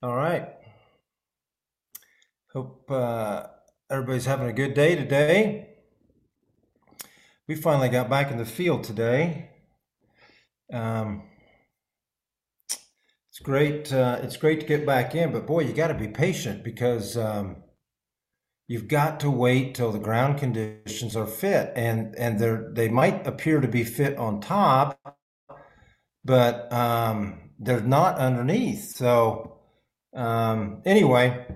All right. Hope uh, everybody's having a good day today. We finally got back in the field today. Um, it's great. Uh, it's great to get back in, but boy, you got to be patient because um, you've got to wait till the ground conditions are fit, and and they they might appear to be fit on top, but um, they're not underneath. So um, anyway,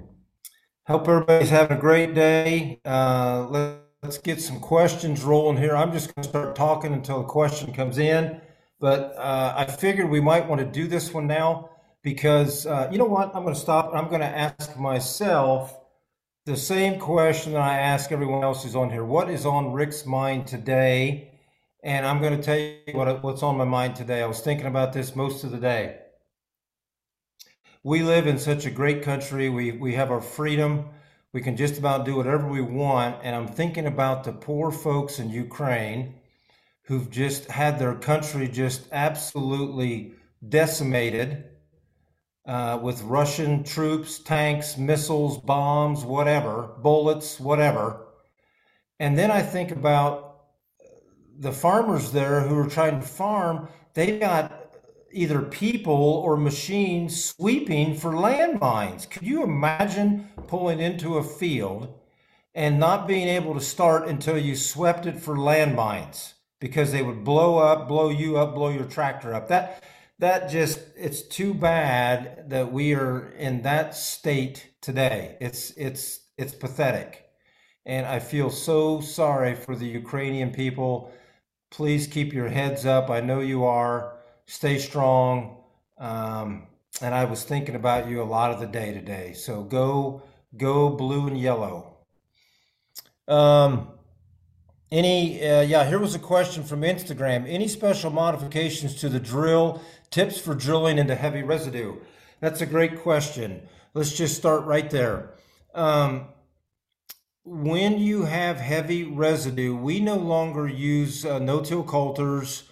hope everybody's having a great day. Uh, let, let's get some questions rolling here. I'm just going to start talking until a question comes in, but uh, I figured we might want to do this one now because uh, you know what? I'm going to stop. I'm going to ask myself the same question that I ask everyone else who's on here. What is on Rick's mind today? And I'm going to tell you what, what's on my mind today. I was thinking about this most of the day. We live in such a great country. We, we have our freedom. We can just about do whatever we want. And I'm thinking about the poor folks in Ukraine who've just had their country just absolutely decimated uh, with Russian troops, tanks, missiles, bombs, whatever, bullets, whatever. And then I think about the farmers there who are trying to farm, they got either people or machines sweeping for landmines. Could you imagine pulling into a field and not being able to start until you swept it for landmines because they would blow up, blow you up, blow your tractor up? That that just it's too bad that we are in that state today. It's it's it's pathetic. And I feel so sorry for the Ukrainian people please keep your heads up. I know you are. Stay strong. Um, and I was thinking about you a lot of the day today. So go, go blue and yellow. Um, any, uh, yeah, here was a question from Instagram. Any special modifications to the drill? Tips for drilling into heavy residue? That's a great question. Let's just start right there. Um, when you have heavy residue, we no longer use uh, no-till coulters.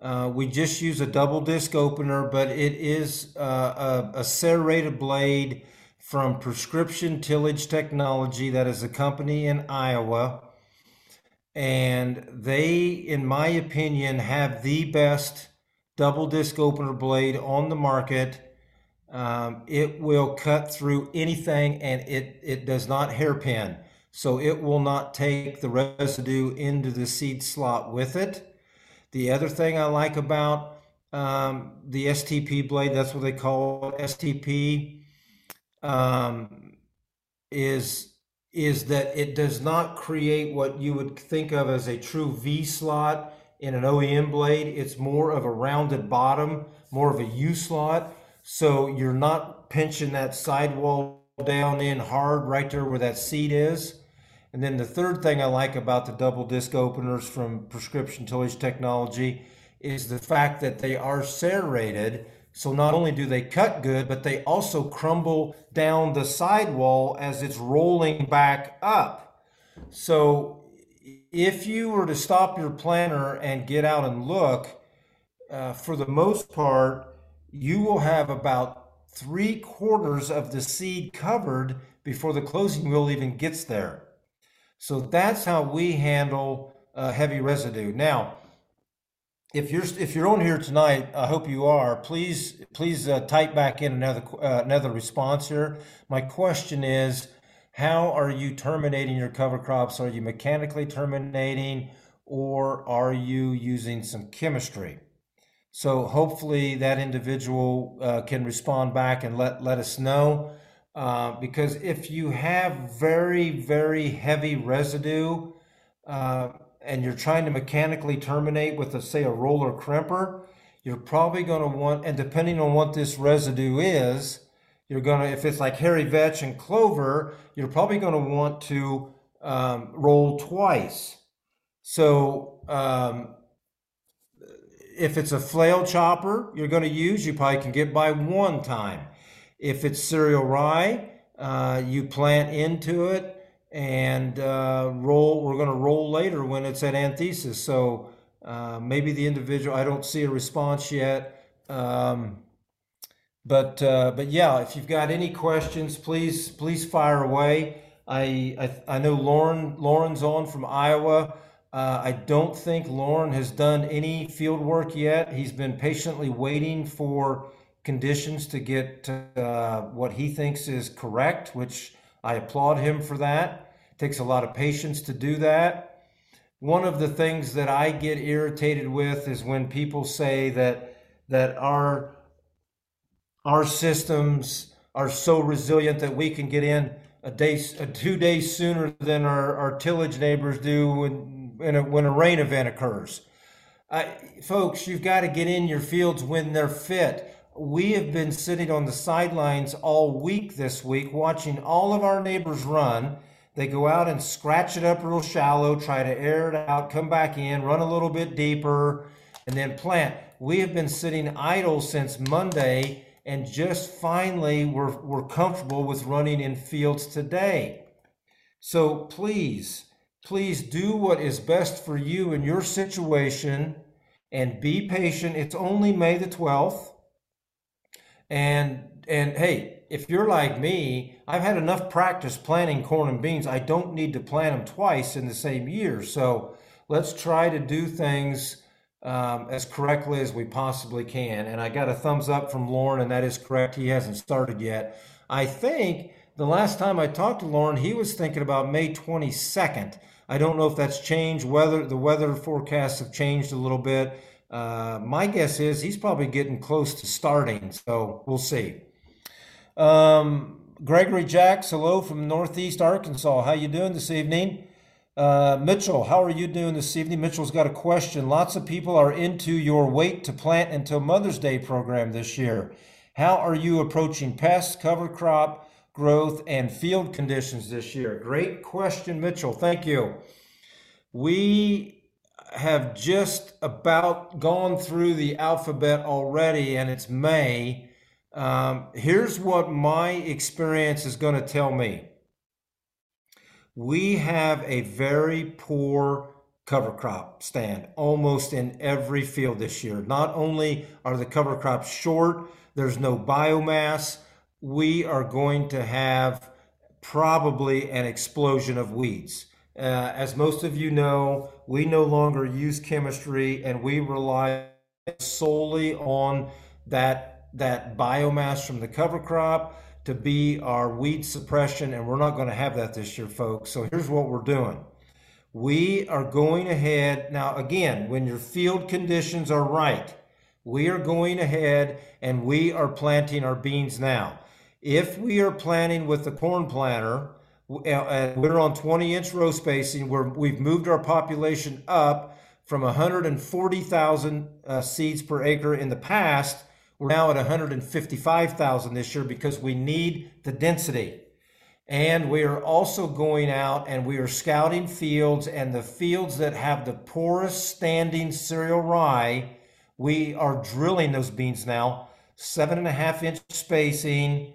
Uh, we just use a double disc opener, but it is uh, a, a serrated blade from Prescription Tillage Technology. That is a company in Iowa. And they, in my opinion, have the best double disc opener blade on the market. Um, it will cut through anything and it, it does not hairpin so it will not take the residue into the seed slot with it. The other thing I like about um, the STP blade, that's what they call STP, um, is is that it does not create what you would think of as a true V slot in an OEM blade. It's more of a rounded bottom, more of a U slot. So you're not pinching that sidewall down in hard right there where that seat is. And then the third thing I like about the double disc openers from Prescription Tillage Technology is the fact that they are serrated. So not only do they cut good, but they also crumble down the sidewall as it's rolling back up. So if you were to stop your planter and get out and look, uh, for the most part, you will have about three quarters of the seed covered before the closing wheel even gets there. So that's how we handle uh, heavy residue. Now, if you're if you're on here tonight, I hope you are. Please please uh, type back in another uh, another response here. My question is, how are you terminating your cover crops? Are you mechanically terminating, or are you using some chemistry? So hopefully that individual uh, can respond back and let let us know. Uh, because if you have very, very heavy residue uh, and you're trying to mechanically terminate with, a, say, a roller crimper, you're probably going to want, and depending on what this residue is, you're going to, if it's like hairy vetch and clover, you're probably going to want to um, roll twice. So, um, if it's a flail chopper you're going to use, you probably can get by one time. If it's cereal rye, uh, you plant into it and uh, roll. We're going to roll later when it's at anthesis. So uh, maybe the individual, I don't see a response yet. Um, but uh, but yeah, if you've got any questions, please please fire away. I I, I know Loran Loran's on from Iowa. Uh, I don't think Loran has done any field work yet. He's been patiently waiting for conditions to get uh, what he thinks is correct, which I applaud him for that. It takes a lot of patience to do that. One of the things that I get irritated with is when people say that that our our systems are so resilient that we can get in a day, a two days sooner than our, our tillage neighbors do when, when, a, when a rain event occurs. Uh, folks, you've got to get in your fields when they're fit. We have been sitting on the sidelines all week this week watching all of our neighbors run. They go out and scratch it up real shallow, try to air it out, come back in, run a little bit deeper, and then plant. We have been sitting idle since Monday and just finally we're, we're comfortable with running in fields today. So please, please do what is best for you in your situation and be patient. It's only May the 12th. And and hey, if you're like me, I've had enough practice planting corn and beans. I don't need to plant them twice in the same year. So let's try to do things um, as correctly as we possibly can. And I got a thumbs up from Loran, and that is correct. He hasn't started yet. I think the last time I talked to Loran, he was thinking about May 22nd. I don't know if that's changed. Weather the weather forecasts have changed a little bit. Uh, my guess is he's probably getting close to starting, so we'll see. Um, Gregory Jacks, hello from Northeast Arkansas. How you doing this evening? Uh, Mitchell, how are you doing this evening? Mitchell's got a question. Lots of people are into your wait to plant until Mother's Day program this year. How are you approaching pests, cover crop growth, and field conditions this year? Great question, Mitchell. Thank you. We have just about gone through the alphabet already, and it's May. Um, here's what my experience is going to tell me we have a very poor cover crop stand almost in every field this year. Not only are the cover crops short, there's no biomass, we are going to have probably an explosion of weeds. Uh, as most of you know, we no longer use chemistry and we rely solely on that, that biomass from the cover crop to be our weed suppression, and we're not going to have that this year, folks. So here's what we're doing. We are going ahead. Now, again, when your field conditions are right, we are going ahead and we are planting our beans now. If we are planting with the corn planter, we're on 20 inch row spacing where we've moved our population up from 140,000 uh, seeds per acre in the past we're now at 155,000 this year because we need the density. And we are also going out and we are scouting fields and the fields that have the poorest standing cereal rye, we are drilling those beans now, seven and a half inch spacing.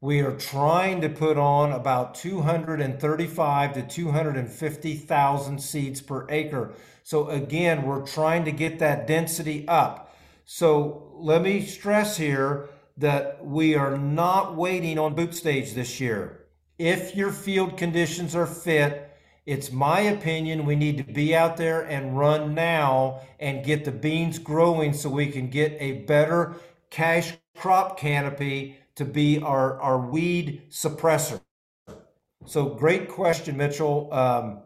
We are trying to put on about 235 to 250,000 seeds per acre. So again, we're trying to get that density up. So let me stress here that we are not waiting on boot stage this year. If your field conditions are fit, it's my opinion we need to be out there and run now and get the beans growing so we can get a better cash crop canopy to be our, our weed suppressor. So, great question, Mitchell. Um,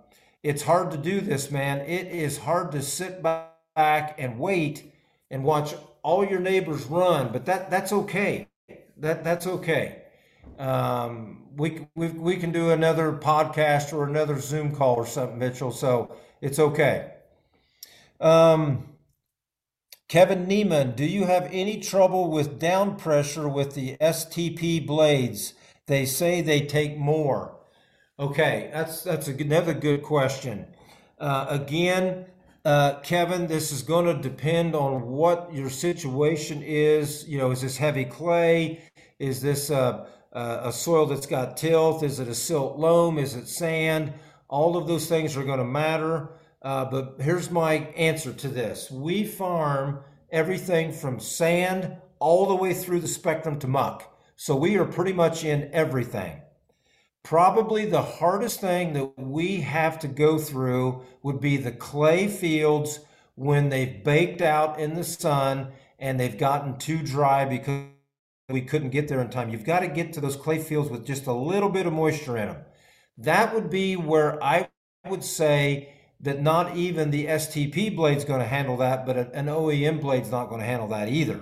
it's hard to do this, man. It is hard to sit back and wait and watch all your neighbors run, but that that's okay. That that's okay. Um, we, we we can do another podcast or another Zoom call or something, Mitchell. So it's okay. Um, Kevin Neiman, do you have any trouble with down pressure with the STP blades? They say they take more. Okay, that's that's another good question. Uh, again, uh, Kevin, this is going to depend on what your situation is. You know, is this heavy clay? Is this a, a soil that's got tilth? Is it a silt loam? Is it sand? All of those things are going to matter. Uh, but here's my answer to this we farm everything from sand all the way through the spectrum to muck. So we are pretty much in everything. Probably the hardest thing that we have to go through would be the clay fields when they've baked out in the sun and they've gotten too dry because we couldn't get there in time. You've got to get to those clay fields with just a little bit of moisture in them. That would be where I would say that not even the STP blade's going to handle that, but an OEM blade's not going to handle that either.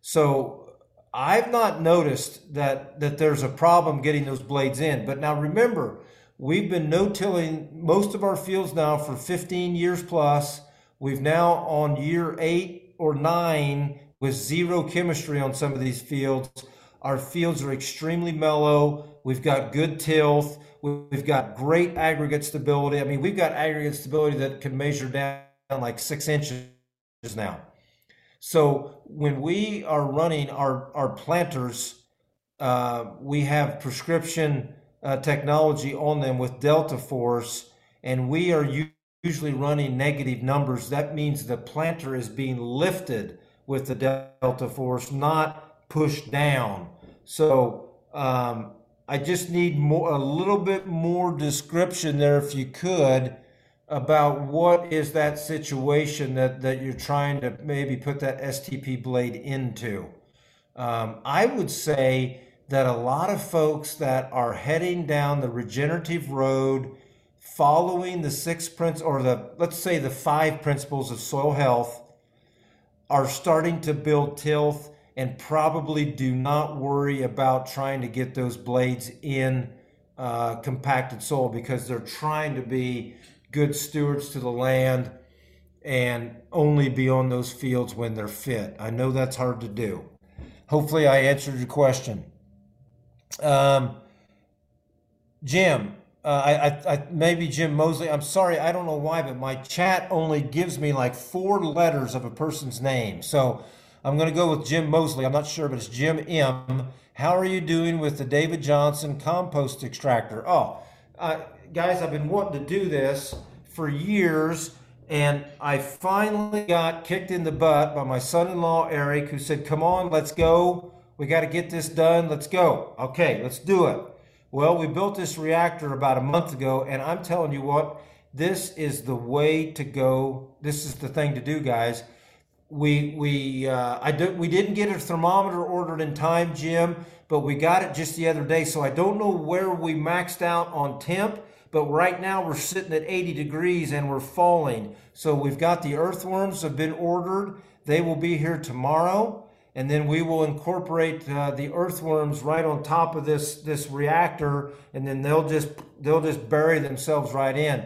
So I've not noticed that that there's a problem getting those blades in. But now remember, we've been no-tilling most of our fields now for 15 years plus. We've now on year eight or nine with zero chemistry on some of these fields. Our fields are extremely mellow. We've got good tilth. We've got great aggregate stability. I mean, we've got aggregate stability that can measure down like six inches now. So when we are running our, our planters, uh, we have prescription uh, technology on them with Delta Force, and we are usually running negative numbers. That means the planter is being lifted with the Delta Force, not pushed down. So um, I just need more, a little bit more description there, if you could, about what is that situation that, that you're trying to maybe put that STP blade into. Um, I would say that a lot of folks that are heading down the regenerative road, following the six principles or the let's say the five principles of soil health, are starting to build tilth and probably do not worry about trying to get those blades in uh, compacted soil because they're trying to be good stewards to the land and only be on those fields when they're fit. I know that's hard to do. Hopefully, I answered your question. Um, Jim, uh, I, I, I, maybe Jim Mosley. I'm sorry, I don't know why, but my chat only gives me like four letters of a person's name. So I'm going to go with Jim Mosley. I'm not sure, but it's Jim M. How are you doing with the David Johnson compost extractor? Oh, uh, guys, I've been wanting to do this for years, and I finally got kicked in the butt by my son-in-law Eric, who said, "Come on, let's go. We got to get this done. Let's go. Okay, let's do it." Well, we built this reactor about a month ago, and I'm telling you what, this is the way to go. This is the thing to do, guys we we uh, I do, we didn't get a thermometer ordered in time, Jim, but we got it just the other day. So I don't know where we maxed out on temp, but right now we're sitting at 80 degrees and we're falling. So we've got the earthworms have been ordered. They will be here tomorrow, and then we will incorporate uh, the earthworms right on top of this this reactor, and then they'll just they'll just bury themselves right in.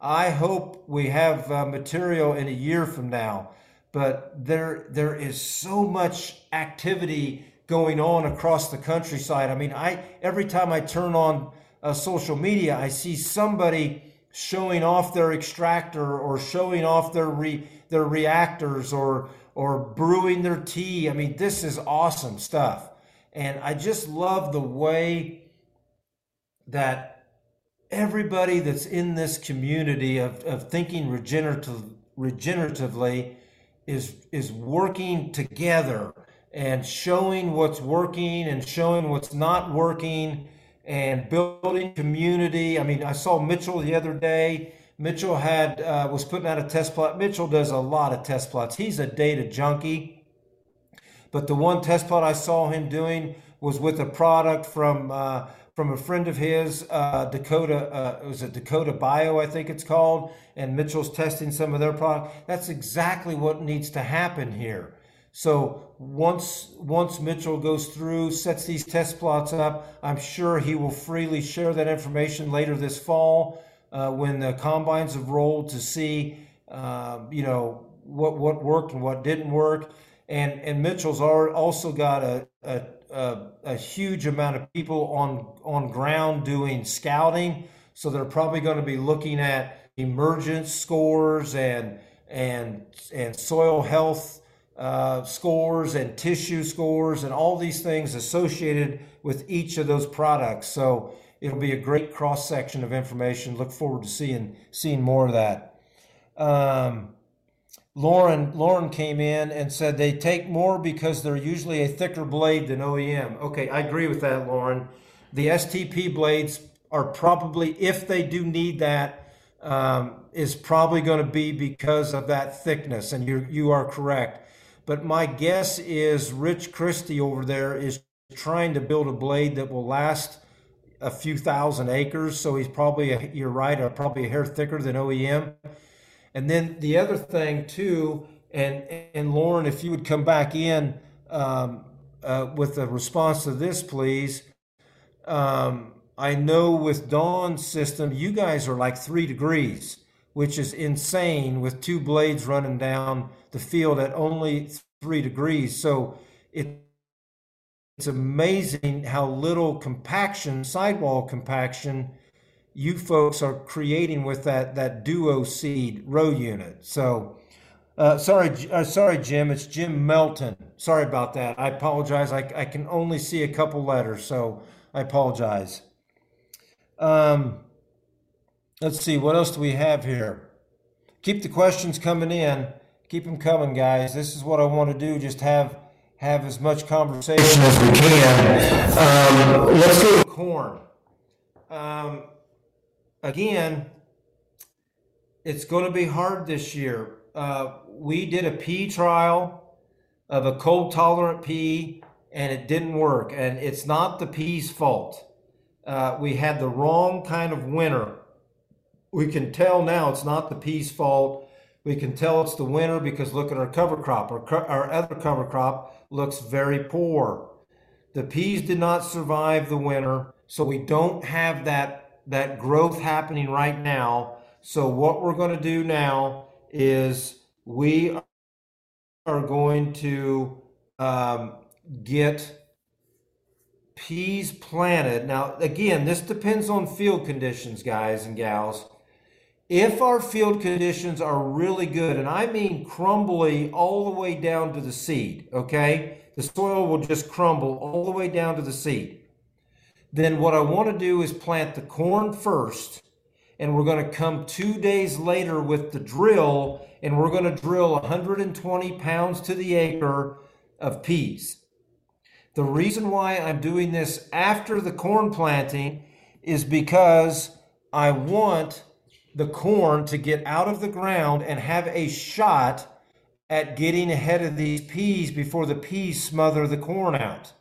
I hope we have uh, material in a year from now but there there is so much activity going on across the countryside. I mean, I every time I turn on uh, social media, I see somebody showing off their extractor or showing off their re, their reactors or or brewing their tea. I mean, this is awesome stuff. And I just love the way that everybody that's in this community of, of thinking regenerative, regeneratively is is working together and showing what's working and showing what's not working and building community. I mean, I saw Mitchell the other day. Mitchell had uh, was putting out a test plot. Mitchell does a lot of test plots. He's a data junkie. But the one test plot I saw him doing was with a product from uh, from a friend of his, uh, Dakota, uh, it was a Dakota Bio, I think it's called, and Mitchell's testing some of their product. That's exactly what needs to happen here. So once once Mitchell goes through, sets these test plots up, I'm sure he will freely share that information later this fall uh, when the combines have rolled to see, uh, you know, what what worked and what didn't work. And and Mitchell's also got a, a a, a huge amount of people on on ground doing scouting, so they're probably going to be looking at emergence scores and and and soil health uh, scores and tissue scores and all these things associated with each of those products. So it'll be a great cross section of information. Look forward to seeing seeing more of that. Um, Loran Loran came in and said they take more because they're usually a thicker blade than OEM. Okay, I agree with that, Loran. The STP blades are probably, if they do need that, um, is probably going to be because of that thickness, and you you are correct. But my guess is Rich Christie over there is trying to build a blade that will last a few thousand acres. So he's probably a, you're right, a, probably a hair thicker than OEM. And then the other thing too, and and Loran, if you would come back in um, uh, with a response to this, please. Um, I know with Dawn's system, you guys are like three degrees, which is insane with two blades running down the field at only three degrees. So it, it's amazing how little compaction, sidewall compaction, you folks are creating with that that duo seed row unit. So, uh, sorry, uh, sorry, Jim. It's Jim Melton. Sorry about that. I apologize. I, I can only see a couple letters, so I apologize. Um, let's see. What else do we have here? Keep the questions coming in. Keep them coming, guys. This is what I want to do. Just have have as much conversation as we can. Um, let's go corn. Um, again, it's going to be hard this year. Uh, we did a pea trial of a cold tolerant pea and it didn't work. And it's not the pea's fault. Uh, we had the wrong kind of winter. We can tell now it's not the pea's fault. We can tell it's the winter because look at our cover crop. Our, our other cover crop looks very poor. The peas did not survive the winter, so we don't have that that growth happening right now. So what we're going to do now is we are going to um, get peas planted. Now, again, this depends on field conditions, guys and gals. If our field conditions are really good, and I mean crumbly all the way down to the seed, okay? The soil will just crumble all the way down to the seed then what I want to do is plant the corn first. And we're going to come two days later with the drill, and we're going to drill 120 pounds to the acre of peas. The reason why I'm doing this after the corn planting is because I want the corn to get out of the ground and have a shot at getting ahead of these peas before the peas smother the corn out.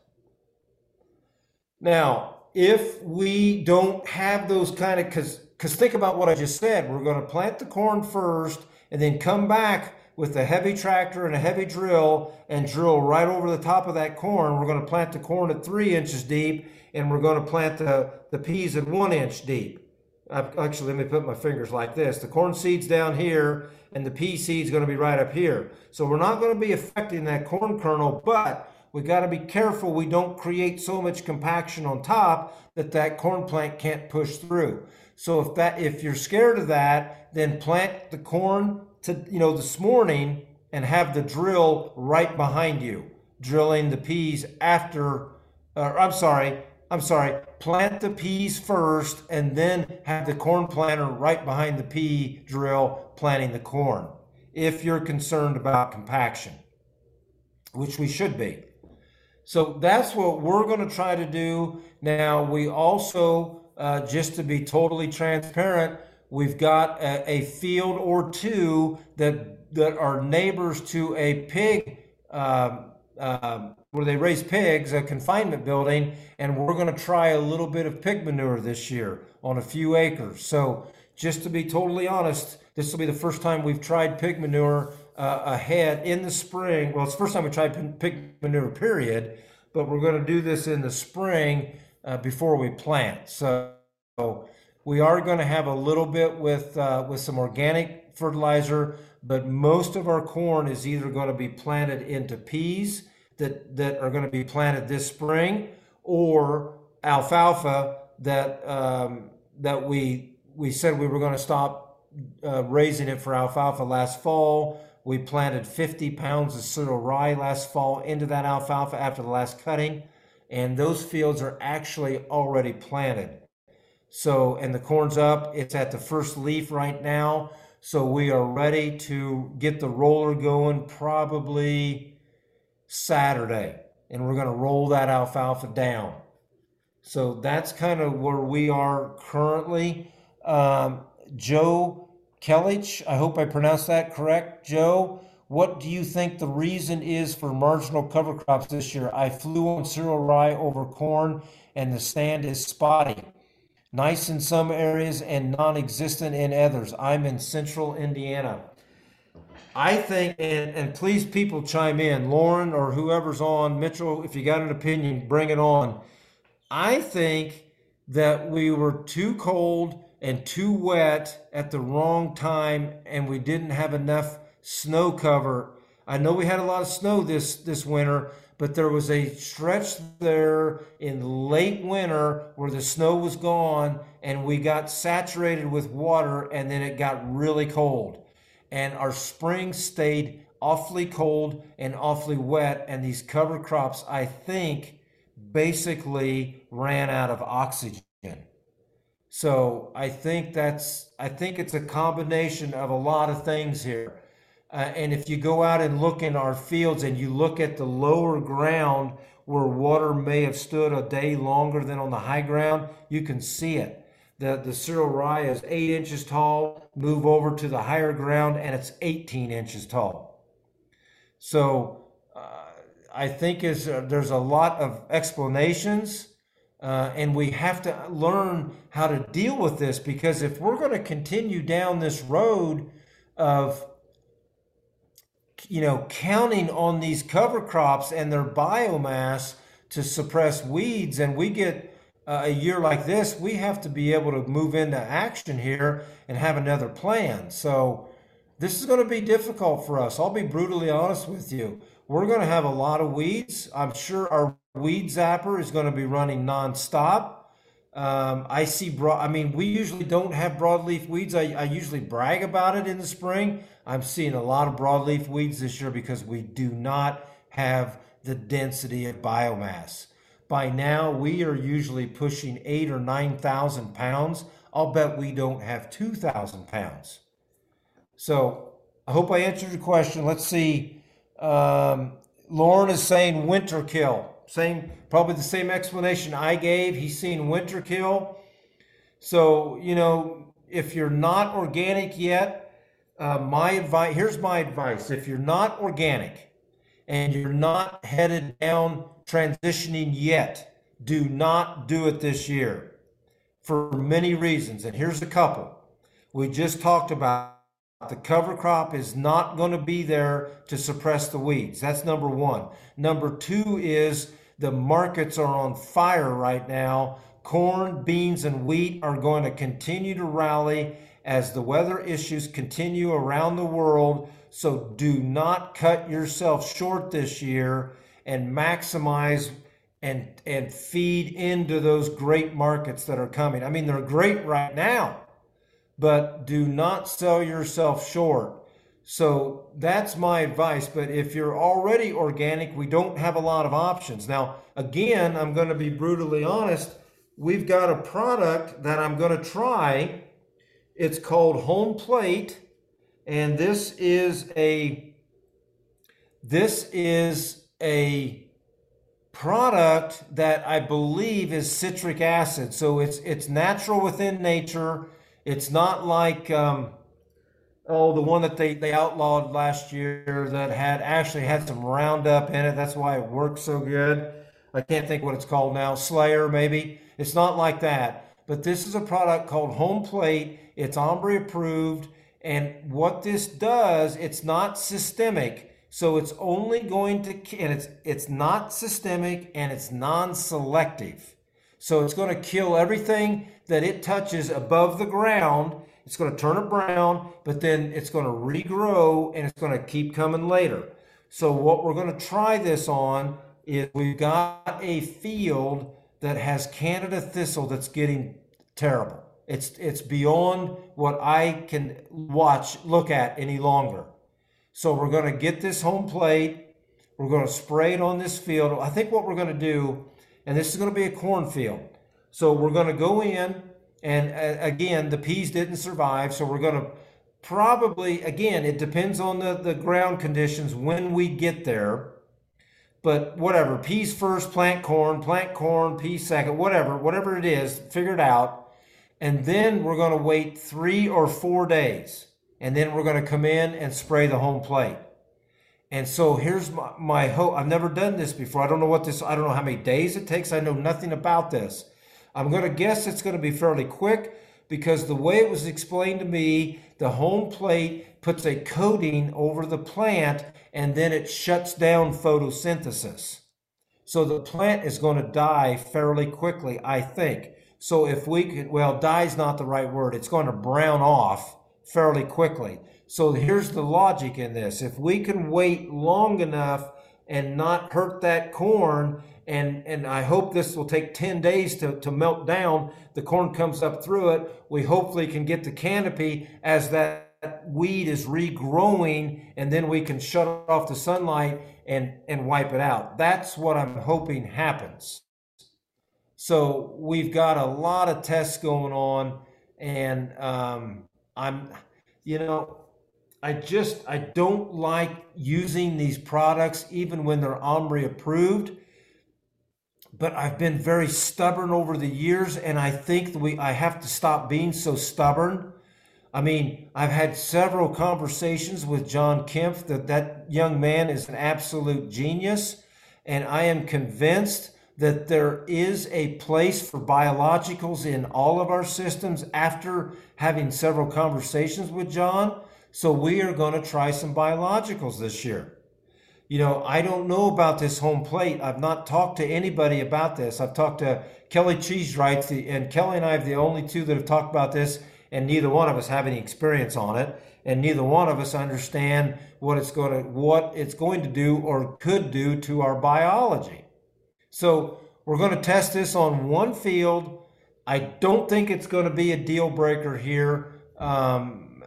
Now, if we don't have those kind of because because think about what I just said. We're going to plant the corn first and then come back with a heavy tractor and a heavy drill and drill right over the top of that corn. We're going to plant the corn at three inches deep and we're going to plant the, the peas at one inch deep. Actually, let me put my fingers like this. The corn seed's down here and the pea seed's going to be right up here. So we're not going to be affecting that corn kernel, but we got to be careful we don't create so much compaction on top that that corn plant can't push through. So if that if you're scared of that, then plant the corn to you know this morning and have the drill right behind you, drilling the peas after. I'm sorry, I'm sorry. Plant the peas first, and then have the corn planter right behind the pea drill, planting the corn. If you're concerned about compaction, which we should be. So that's what we're going to try to do. Now, we also, uh, just to be totally transparent, we've got a, a, field or two that that are neighbors to a pig um, um, where they raise pigs, a confinement building, and we're going to try a little bit of pig manure this year on a few acres. So, just to be totally honest, this will be the first time we've tried pig manure uh, ahead in the spring. Well, it's the first time we tried pick manure, period, but we're going to do this in the spring uh, before we plant. So we are going to have a little bit with uh, with some organic fertilizer, but most of our corn is either going to be planted into peas that that are going to be planted this spring, or alfalfa that um, that we we said we were going to stop uh, raising it for alfalfa last fall we planted 50 pounds of cereal rye last fall into that alfalfa after the last cutting, and those fields are actually already planted. So, and the corn's up, it's at the first leaf right now. So we are ready to get the roller going probably Saturday. And we're going to roll that alfalfa down. So that's kind of where we are currently. Um, Joe Kellich, I hope I pronounced that correct. Joe, what do you think the reason is for marginal cover crops this year? I flew on cereal rye over corn and the stand is spotty. Nice in some areas and non existent in others. I'm in central Indiana. I think, and, and please, people chime in. Loran or whoever's on, Mitchell, if you got an opinion, bring it on. I think that we were too cold and too wet at the wrong time, and we didn't have enough snow cover. I know we had a lot of snow this this winter, but there was a stretch there in late winter where the snow was gone and we got saturated with water and then it got really cold. And our spring stayed awfully cold and awfully wet and these cover crops I think basically ran out of oxygen. So I think that's I think it's a combination of a lot of things here. Uh, and if you go out and look in our fields and you look at the lower ground where water may have stood a day longer than on the high ground, you can see it. The, the cereal rye is eight inches tall, move over to the higher ground, and it's 18 inches tall. So uh, I think is uh, there's a lot of explanations, uh, and we have to learn how to deal with this because if we're going to continue down this road of you know, counting on these cover crops and their biomass to suppress weeds, and we get uh, a year like this, we have to be able to move into action here and have another plan. So, this is going to be difficult for us. I'll be brutally honest with you. We're going to have a lot of weeds. I'm sure our weed zapper is going to be running nonstop. Um, I see broad. I mean, we usually don't have broadleaf weeds. I, I usually brag about it in the spring. I'm seeing a lot of broadleaf weeds this year because we do not have the density of biomass. By now, we are usually pushing eight or nine thousand pounds. I'll bet we don't have two thousand pounds. So I hope I answered your question. Let's see. Um, Loran is saying winter kill. Same, probably the same explanation I gave. He's seen winter kill. So, you know, if you're not organic yet, uh, my advice here's my advice. If you're not organic and you're not headed down transitioning yet, do not do it this year for many reasons. And here's a couple. We just talked about the cover crop is not going to be there to suppress the weeds. That's number one. Number two is the markets are on fire right now. Corn, beans, and wheat are going to continue to rally as the weather issues continue around the world. So do not cut yourself short this year and maximize and and feed into those great markets that are coming. I mean, they're great right now, but do not sell yourself short. So that's my advice. But if you're already organic, we don't have a lot of options. Now, again, I'm going to be brutally honest. We've got a product that I'm going to try. It's called Home Plate, and this is a this is a product that I believe is citric acid. So it's it's natural within nature. It's not like um, oh, the one that they, they outlawed last year that had actually had some Roundup in it. That's why it works so good. I can't think what it's called now. Slayer, maybe. It's not like that. But this is a product called Home Plate. It's OMRI approved. And what this does, it's not systemic. So it's only going to, and it's, it's not systemic and it's non selective. So it's going to kill everything that it touches above the ground it's going to turn it brown, but then it's going to regrow and it's going to keep coming later. So what we're going to try this on is we've got a field that has Canada thistle that's getting terrible. It's it's beyond what I can watch look at any longer. So we're going to get this home plate. We're going to spray it on this field. I think what we're going to do, and this is going to be a cornfield. So we're going to go in and uh, again, the peas didn't survive, so we're going to probably again it depends on the, the ground conditions when we get there. But whatever peas first plant corn plant corn peas second whatever whatever it is figure it out. And then we're going to wait three or four days and then we're going to come in and spray the home plate. And so here's my, my hope i've never done this before i don't know what this i don't know how many days it takes i know nothing about this i'm going to guess it's going to be fairly quick because the way it was explained to me, the home plate puts a coating over the plant and then it shuts down photosynthesis. So the plant is going to die fairly quickly, I think. So if we could, well, die is not the right word. It's going to brown off fairly quickly. So here's the logic in this. If we can wait long enough and not hurt that corn and and I hope this will take 10 days to, to melt down. The corn comes up through it. We hopefully can get the canopy as that weed is regrowing and then we can shut off the sunlight and and wipe it out. That's what I'm hoping happens. So we've got a lot of tests going on and um, I'm you know I just I don't like using these products even when they're OMRI approved but I've been very stubborn over the years, and I think we I have to stop being so stubborn. I mean, I've had several conversations with John Kempf that that young man is an absolute genius, and I am convinced that there is a place for biologicals in all of our systems after having several conversations with John. So we are going to try some biologicals this year you know, I don't know about this home plate. I've not talked to anybody about this. I've talked to Kelly Cheesewright, and Kelly and I are the only two that have talked about this, and neither one of us have any experience on it, and neither one of us understand what it's going to what it's going to do or could do to our biology. So we're going to test this on one field. I don't think it's going to be a deal breaker here. Um,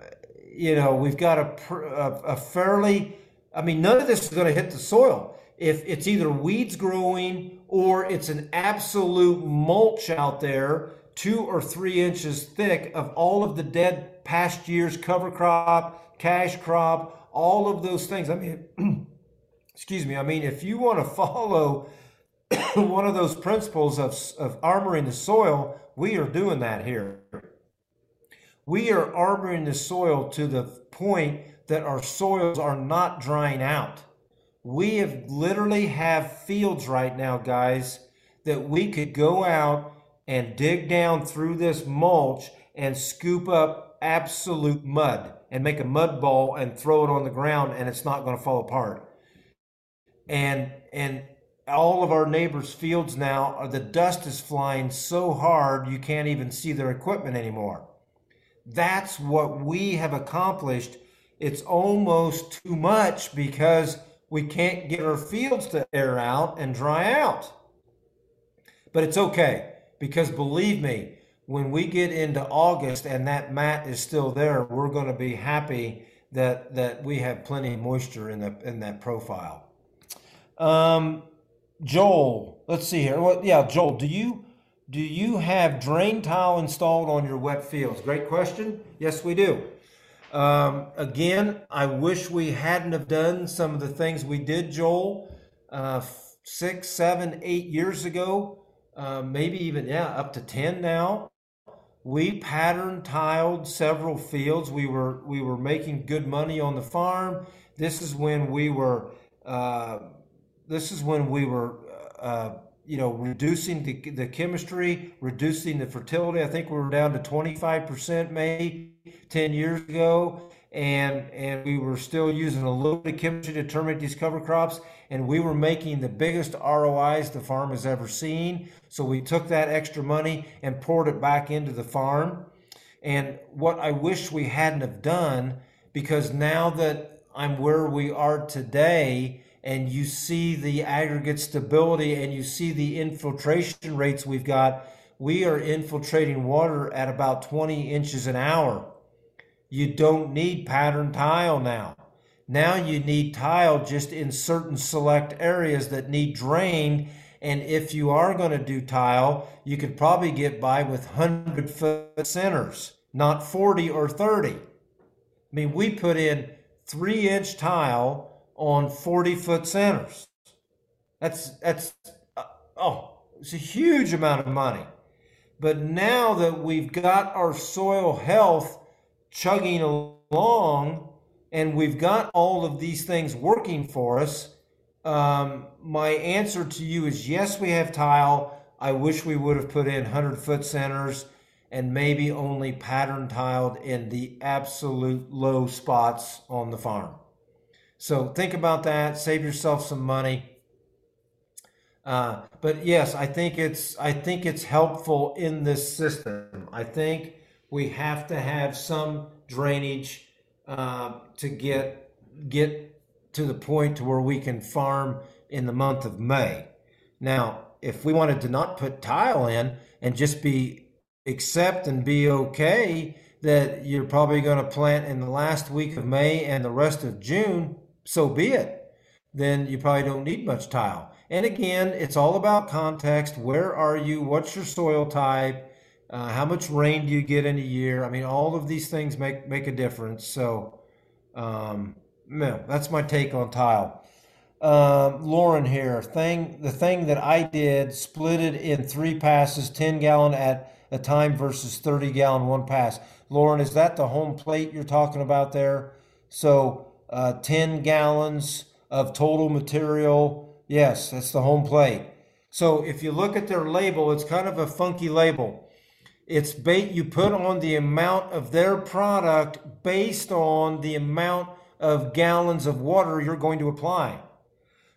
you know, we've got a, a, a fairly I mean, none of this is going to hit the soil. If it's either weeds growing or it's an absolute mulch out there, two or three inches thick of all of the dead past year's cover crop, cash crop, all of those things. I mean, excuse me. I mean, if you want to follow one of those principles of, of armoring the soil, we are doing that here. We are armoring the soil to the point that our soils are not drying out. We have literally have fields right now, guys, that we could go out and dig down through this mulch and scoop up absolute mud and make a mud ball and throw it on the ground and it's not going to fall apart. And and all of our neighbors' fields now, uh, the dust is flying so hard you can't even see their equipment anymore. That's what we have accomplished it's almost too much because we can't get our fields to air out and dry out. But it's okay because believe me, when we get into August and that mat is still there, we're going to be happy that that we have plenty of moisture in the in that profile. Um, Joel, let's see here. Well, yeah, Joel, do you do you have drain tile installed on your wet fields? Great question. Yes, we do. Um, again, I wish we hadn't have done some of the things we did, Joel, uh, six, seven, eight years ago, uh, maybe even yeah, up to ten now. We pattern tiled several fields. We were we were making good money on the farm. This is when we were. Uh, this is when we were. You know, reducing the, the chemistry, reducing the fertility. I think we were down to 25% maybe 10 years ago. And, and we were still using a little bit of chemistry to terminate these cover crops. And we were making the biggest ROIs the farm has ever seen. So we took that extra money and poured it back into the farm. And what I wish we hadn't have done, because now that I'm where we are today, and you see the aggregate stability and you see the infiltration rates we've got, we are infiltrating water at about 20 inches an hour. You don't need pattern tile now. Now you need tile just in certain select areas that need drained. And if you are going to do tile, you could probably get by with 100 foot centers, not 40 or 30. I mean, we put in three inch tile on 40 foot centers. That's, that's, uh, oh, it's a huge amount of money. But now that we've got our soil health chugging along and we've got all of these things working for us, um, my answer to you is yes, we have tile. I wish we would have put in 100 foot centers and maybe only pattern tiled in the absolute low spots on the farm. So think about that, save yourself some money. Uh, but yes, I think it's I think it's helpful in this system. I think we have to have some drainage uh, to get get to the point to where we can farm in the month of May. Now, if we wanted to not put tile in and just be accept and be okay that you're probably going to plant in the last week of May and the rest of June, so be it. Then you probably don't need much tile. And again, it's all about context. Where are you? What's your soil type? Uh, how much rain do you get in a year? I mean, all of these things make make a difference. So, um, no, that's my take on tile. Uh, Loran here. Thing the thing that I did split it in three passes, ten gallon at a time versus thirty gallon one pass. Loran, is that the home plate you're talking about there? So uh, ten gallons of total material. Yes, that's the home plate. So if you look at their label, it's kind of a funky label. It's bait you put on the amount of their product based on the amount of gallons of water you're going to apply.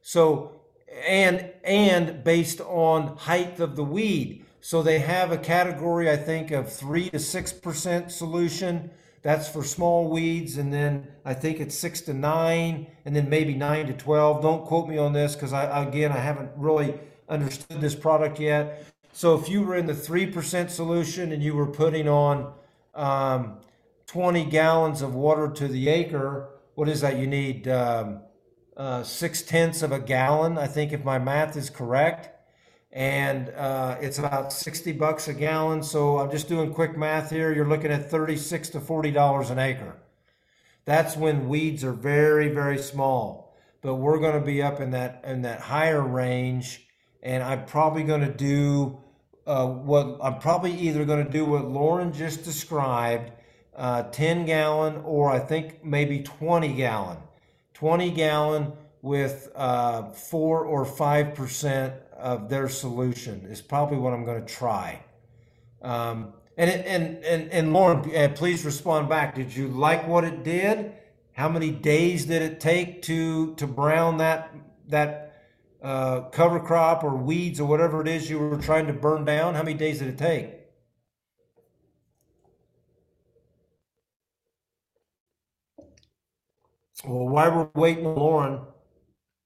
So and and based on height of the weed. So they have a category I think of 3 to 6% solution. That's for small weeds and then I think it's 6 to 9 and then maybe 9 to 12. Don't quote me on this cuz I again I haven't really understood this product yet. So if you were in the 3% solution and you were putting on um, 20 gallons of water to the acre, what is that? You need um, uh, six tenths of a gallon, I think, if my math is correct. And uh, it's about 60 bucks a gallon. So I'm just doing quick math here. You're looking at 36 to $40 an acre. That's when weeds are very, very small. But we're going to be up in that in that higher range, and I'm probably going to do uh, what I'm probably either going to do what Loran just described, uh, 10 gallon, or I think maybe 20 gallon. 20 gallon with uh, 4 or 5% of their solution is probably what I'm going to try. Um, and, and, and, and Loran, uh, please respond back. Did you like what it did? How many days did it take to, to brown that, that uh, cover crop or weeds or whatever it is you were trying to burn down? How many days did it take? Well, while we're waiting Loran,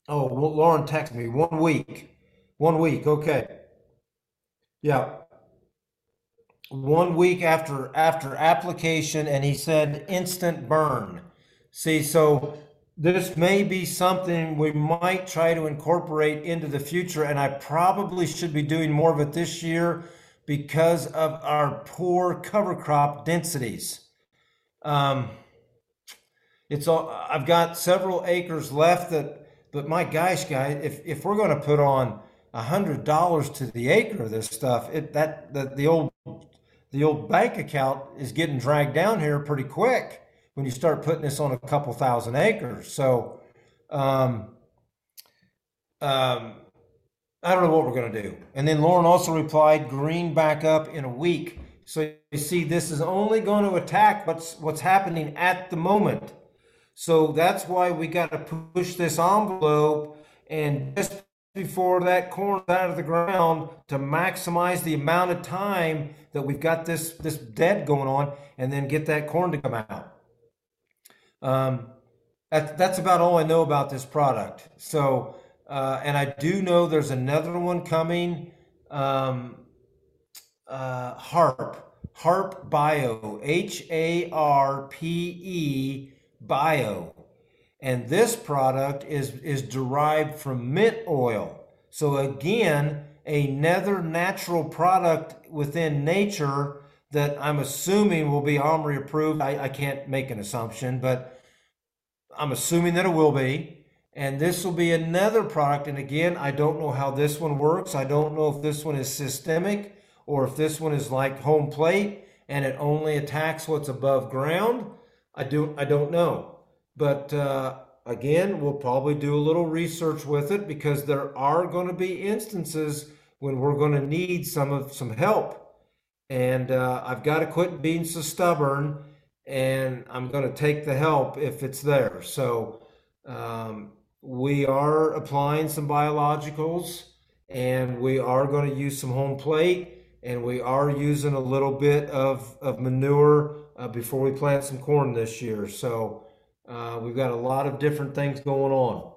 oh, Loran texted me one week. One week, okay. Yeah. One week after after application, and he said instant burn. See, so this may be something we might try to incorporate into the future, and I probably should be doing more of it this year because of our poor cover crop densities. Um, it's all, I've got several acres left that, but my gosh, guys, if, if we're going to put on hundred dollars to the acre of this stuff, it that the, the old the old bank account is getting dragged down here pretty quick when you start putting this on a couple thousand acres. So, um, um, I don't know what we're going to do. And then Loran also replied, green back up in a week. So you see, this is only going to attack what's what's happening at the moment. So that's why we got to push this envelope and just before that corn out of the ground to maximize the amount of time that we've got this this dead going on and then get that corn to come out. Um, that, that's about all I know about this product. So, uh, and I do know there's another one coming. Um, uh, Harpe, Harpe Bio, H A R P E Bio, and this product is is derived from mint oil. So again, another natural product within nature that I'm assuming will be OMRI approved. I, I can't make an assumption, but I'm assuming that it will be. And this will be another product. And again, I don't know how this one works. I don't know if this one is systemic or if this one is like home plate and it only attacks what's above ground. I do I don't know. But uh, again, we'll probably do a little research with it because there are going to be instances when we're going to need some of some help. And uh, I've got to quit being so stubborn, and I'm going to take the help if it's there. So um, we are applying some biologicals, and we are going to use some home plate, and we are using a little bit of of manure uh, before we plant some corn this year. So uh, we've got a lot of different things going on.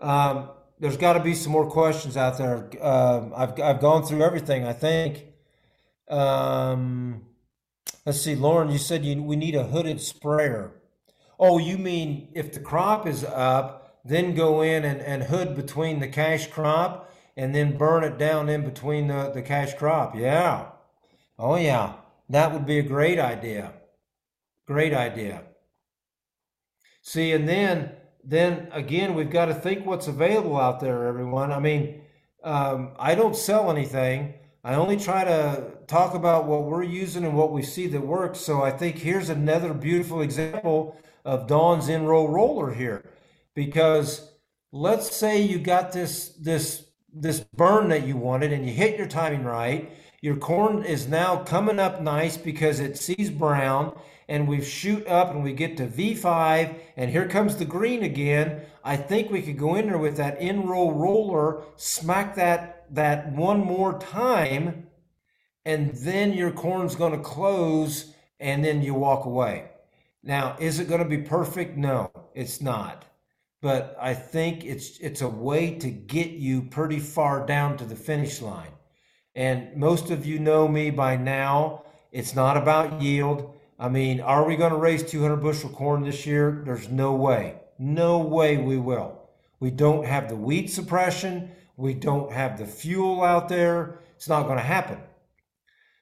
Um, there's got to be some more questions out there. Uh, I've I've gone through everything. I think. Um, let's see, Loran. You said you, we need a hooded sprayer. Oh, you mean if the crop is up, then go in and, and hood between the cash crop and then burn it down in between the, the cash crop. Yeah. Oh, yeah. That would be a great idea. Great idea. See, and then then again, we've got to think what's available out there, everyone. I mean, um, I don't sell anything. I only try to talk about what we're using and what we see that works. So I think here's another beautiful example of Dawn's in roll roller here, because let's say you got this this this burn that you wanted and you hit your timing right. Your corn is now coming up nice because it sees brown and we shoot up and we get to V5 and here comes the green again, I think we could go in there with that in row roller, smack that that one more time, and then your corn's going to close and then you walk away. Now, is it going to be perfect? No, it's not. But I think it's it's a way to get you pretty far down to the finish line. And most of you know me by now. It's not about yield. I mean, are we going to raise 200 bushel corn this year? There's no way. No way we will. We don't have the weed suppression. We don't have the fuel out there. It's not going to happen.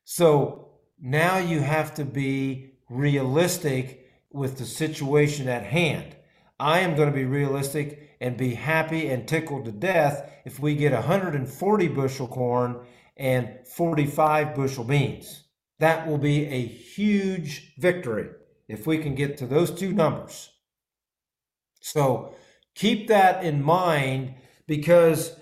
So now you have to be realistic with the situation at hand. I am going to be realistic and be happy and tickled to death if we get 140 bushel corn and 45 bushel beans. That will be a huge victory if we can get to those two numbers. So keep that in mind because,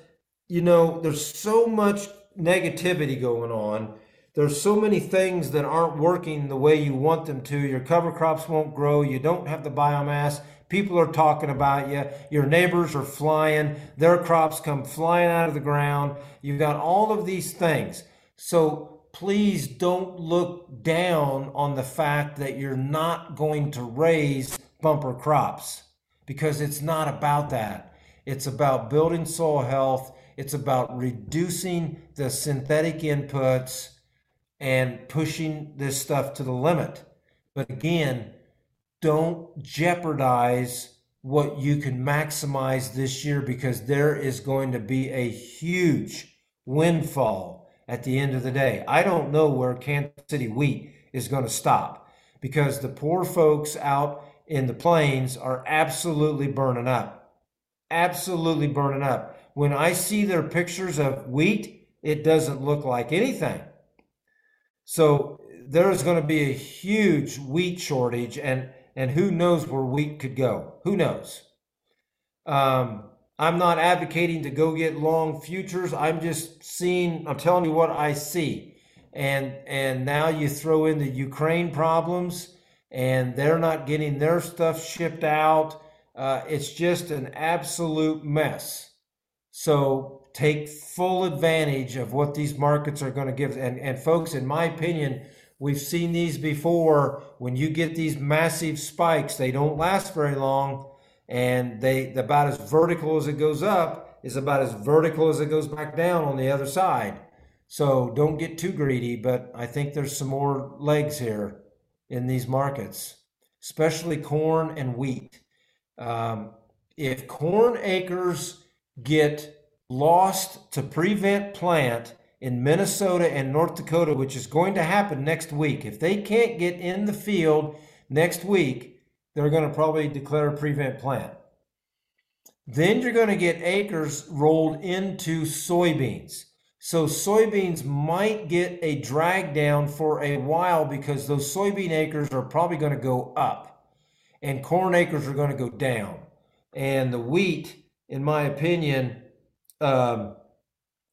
you know, there's so much negativity going on. There's so many things that aren't working the way you want them to. Your cover crops won't grow. You don't have the biomass. People are talking about you. Your neighbors are flying. Their crops come flying out of the ground. You've got all of these things. So please don't look down on the fact that you're not going to raise bumper crops because it's not about that. It's about building soil health, it's about reducing the synthetic inputs and pushing this stuff to the limit. But again, don't jeopardize what you can maximize this year because there is going to be a huge windfall at the end of the day. I don't know where Kansas City wheat is going to stop because the poor folks out in the plains are absolutely burning up. Absolutely burning up. When I see their pictures of wheat, it doesn't look like anything. So there's going to be a huge wheat shortage, and and who knows where wheat could go? Who knows? Um, I'm not advocating to go get long futures. I'm just seeing, I'm telling you what I see. And and now you throw in the Ukraine problems and they're not getting their stuff shipped out. Uh, it's just an absolute mess. So take full advantage of what these markets are going to give. And, and folks, in my opinion, we've seen these before. When you get these massive spikes, they don't last very long and they about as vertical as it goes up is about as vertical as it goes back down on the other side. So don't get too greedy, but I think there's some more legs here in these markets, especially corn and wheat. Um, if corn acres get lost to prevent plant in Minnesota and North Dakota, which is going to happen next week. If they can't get in the field next week, they're going to probably declare a prevent plant. Then you're going to get acres rolled into soybeans. So soybeans might get a drag down for a while because those soybean acres are probably going to go up and corn acres are going to go down. And the wheat, in my opinion, um,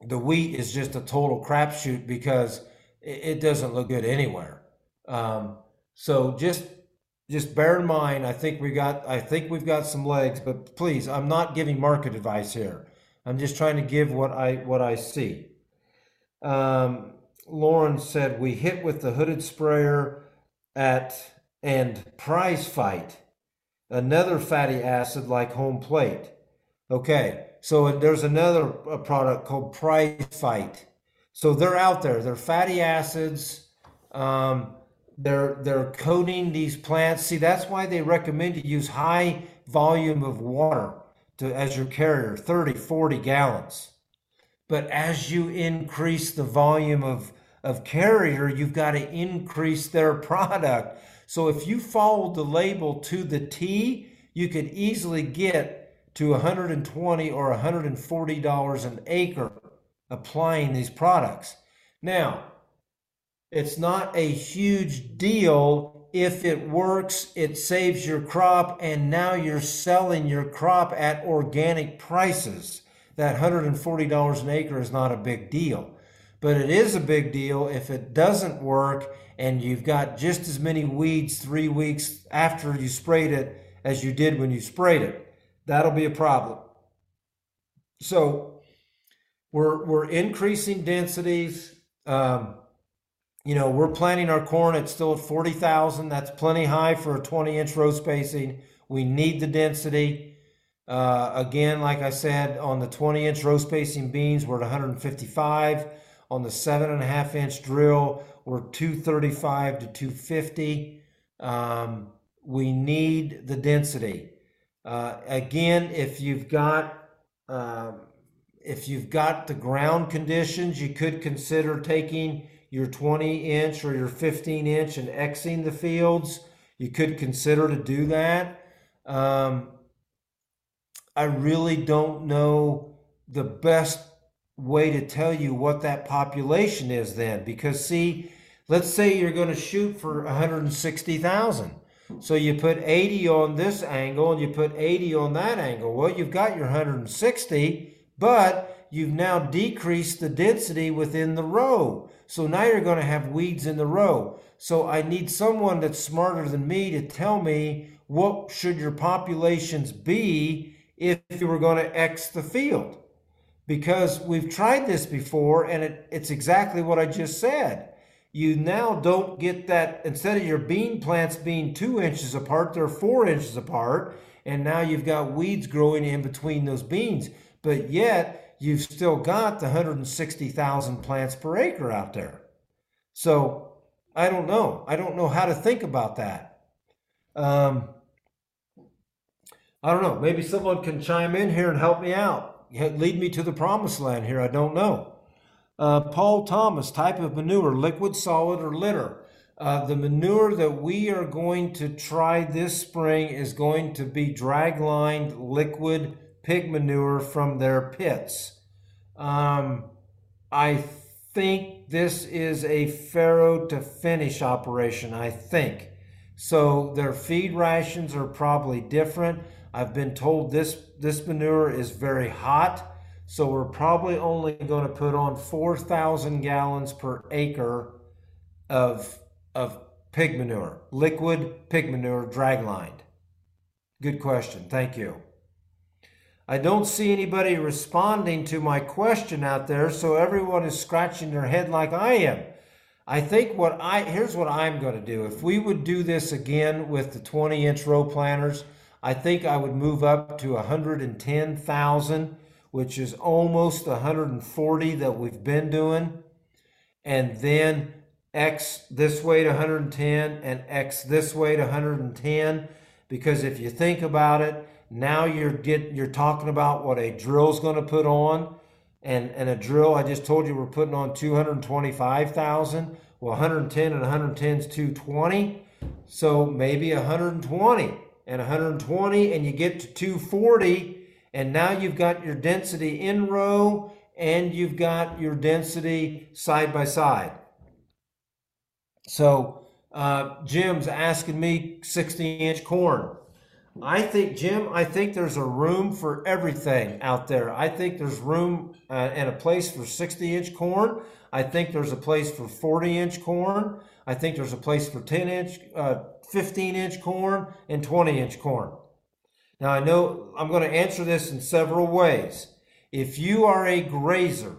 the wheat is just a total crapshoot because it, doesn't look good anywhere. Um, so just just bear in mind, I think we got I think we've got some legs, but please, I'm not giving market advice here. I'm just trying to give what I what I see. Um, Loran said we hit with the hooded sprayer at and prize fight, another fatty acid like home plate. Okay, so there's another product called Prize Fight. So they're out there. They're fatty acids. Um, they're they're coating these plants. See, that's why they recommend to use high volume of water to as your carrier, 30, 40 gallons. But as you increase the volume of of carrier, you've got to increase their product. So if you followed the label to the T, you could easily get to 120 or 140 dollars an acre applying these products. Now, it's not a huge deal if it works, it saves your crop, and now you're selling your crop at organic prices. That $140 an acre is not a big deal. But it is a big deal if it doesn't work and you've got just as many weeds three weeks after you sprayed it as you did when you sprayed it. That'll be a problem. So we're, we're increasing densities. Um, you know, we're planting our corn at still at 40,000. That's plenty high for a 20 inch row spacing. We need the density. Uh, again, like I said, on the 20 inch row spacing beans, we're at 155. On the seven and a half inch drill, we're 235 to 250. Um, we need the density. Uh, again, if you've got um, if you've got the ground conditions, you could consider taking your 20 inch or your 15 inch and Xing the fields. You could consider to do that. Um, I really don't know the best way to tell you what that population is then because see let's say you're going to shoot for 160,000 so you put 80 on this angle and you put 80 on that angle well you've got your 160 but you've now decreased the density within the row so now you're going to have weeds in the row. So I need someone that's smarter than me to tell me what should your populations be if you were going to X the field. Because we've tried this before and it, it's exactly what I just said. You now don't get that, instead of your bean plants being two inches apart, they're four inches apart. And now you've got weeds growing in between those beans. But yet, you've still got the 160,000 plants per acre out there. So I don't know. I don't know how to think about that. Um, I don't know. Maybe someone can chime in here and help me out. Lead me to the promised land here. I don't know. Uh, Paul Thomas, type of manure, liquid, solid, or litter. Uh, the manure that we are going to try this spring is going to be drag lined liquid pig manure from their pits. Um, I think this is a farrow to finish operation, I think. So their feed rations are probably different. I've been told this, this manure is very hot. So we're probably only going to put on 4,000 gallons per acre of, of pig manure, liquid pig manure drag lined. Good question. Thank you. I don't see anybody responding to my question out there, so everyone is scratching their head like I am. I think what I here's what I'm going to do. If we would do this again with the 20 inch row planters, I think I would move up to 110,000, which is almost 140 that we've been doing, and then X this way to 110 and X this way to 110. Because if you think about it, now you're get you're talking about what a drill's going to put on. and, and a drill, I just told you we're putting on 225,000. Well, 110 and 110 is 220. So maybe 120 and 120 and you get to 240 and now you've got your density in row and you've got your density side by side. So uh, Jim's asking me 60 inch corn. I think, Jim, I think there's a room for everything out there. I think there's room uh, and a place for 60 inch corn. I think there's a place for 40 inch corn. I think there's a place for 10 inch, uh, 15 inch corn and 20 inch corn. Now I know I'm going to answer this in several ways. If you are a grazer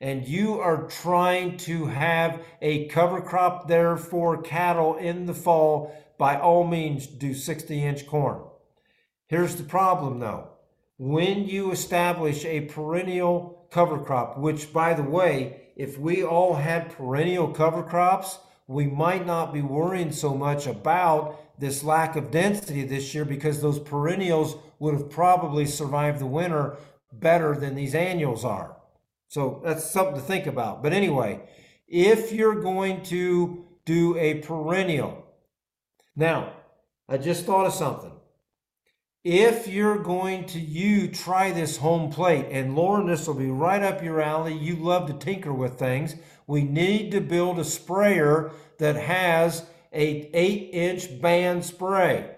and you are trying to have a cover crop there for cattle in the fall, by all means do 60 inch corn. Here's the problem though. When you establish a perennial cover crop, which by the way, if we all had perennial cover crops, we might not be worrying so much about this lack of density this year because those perennials would have probably survived the winter better than these annuals are. So that's something to think about. But anyway, if you're going to do a perennial, now I just thought of something. If you're going to you try this home plate, and Loran, this will be right up your alley. You love to tinker with things. We need to build a sprayer that has a eight inch band spray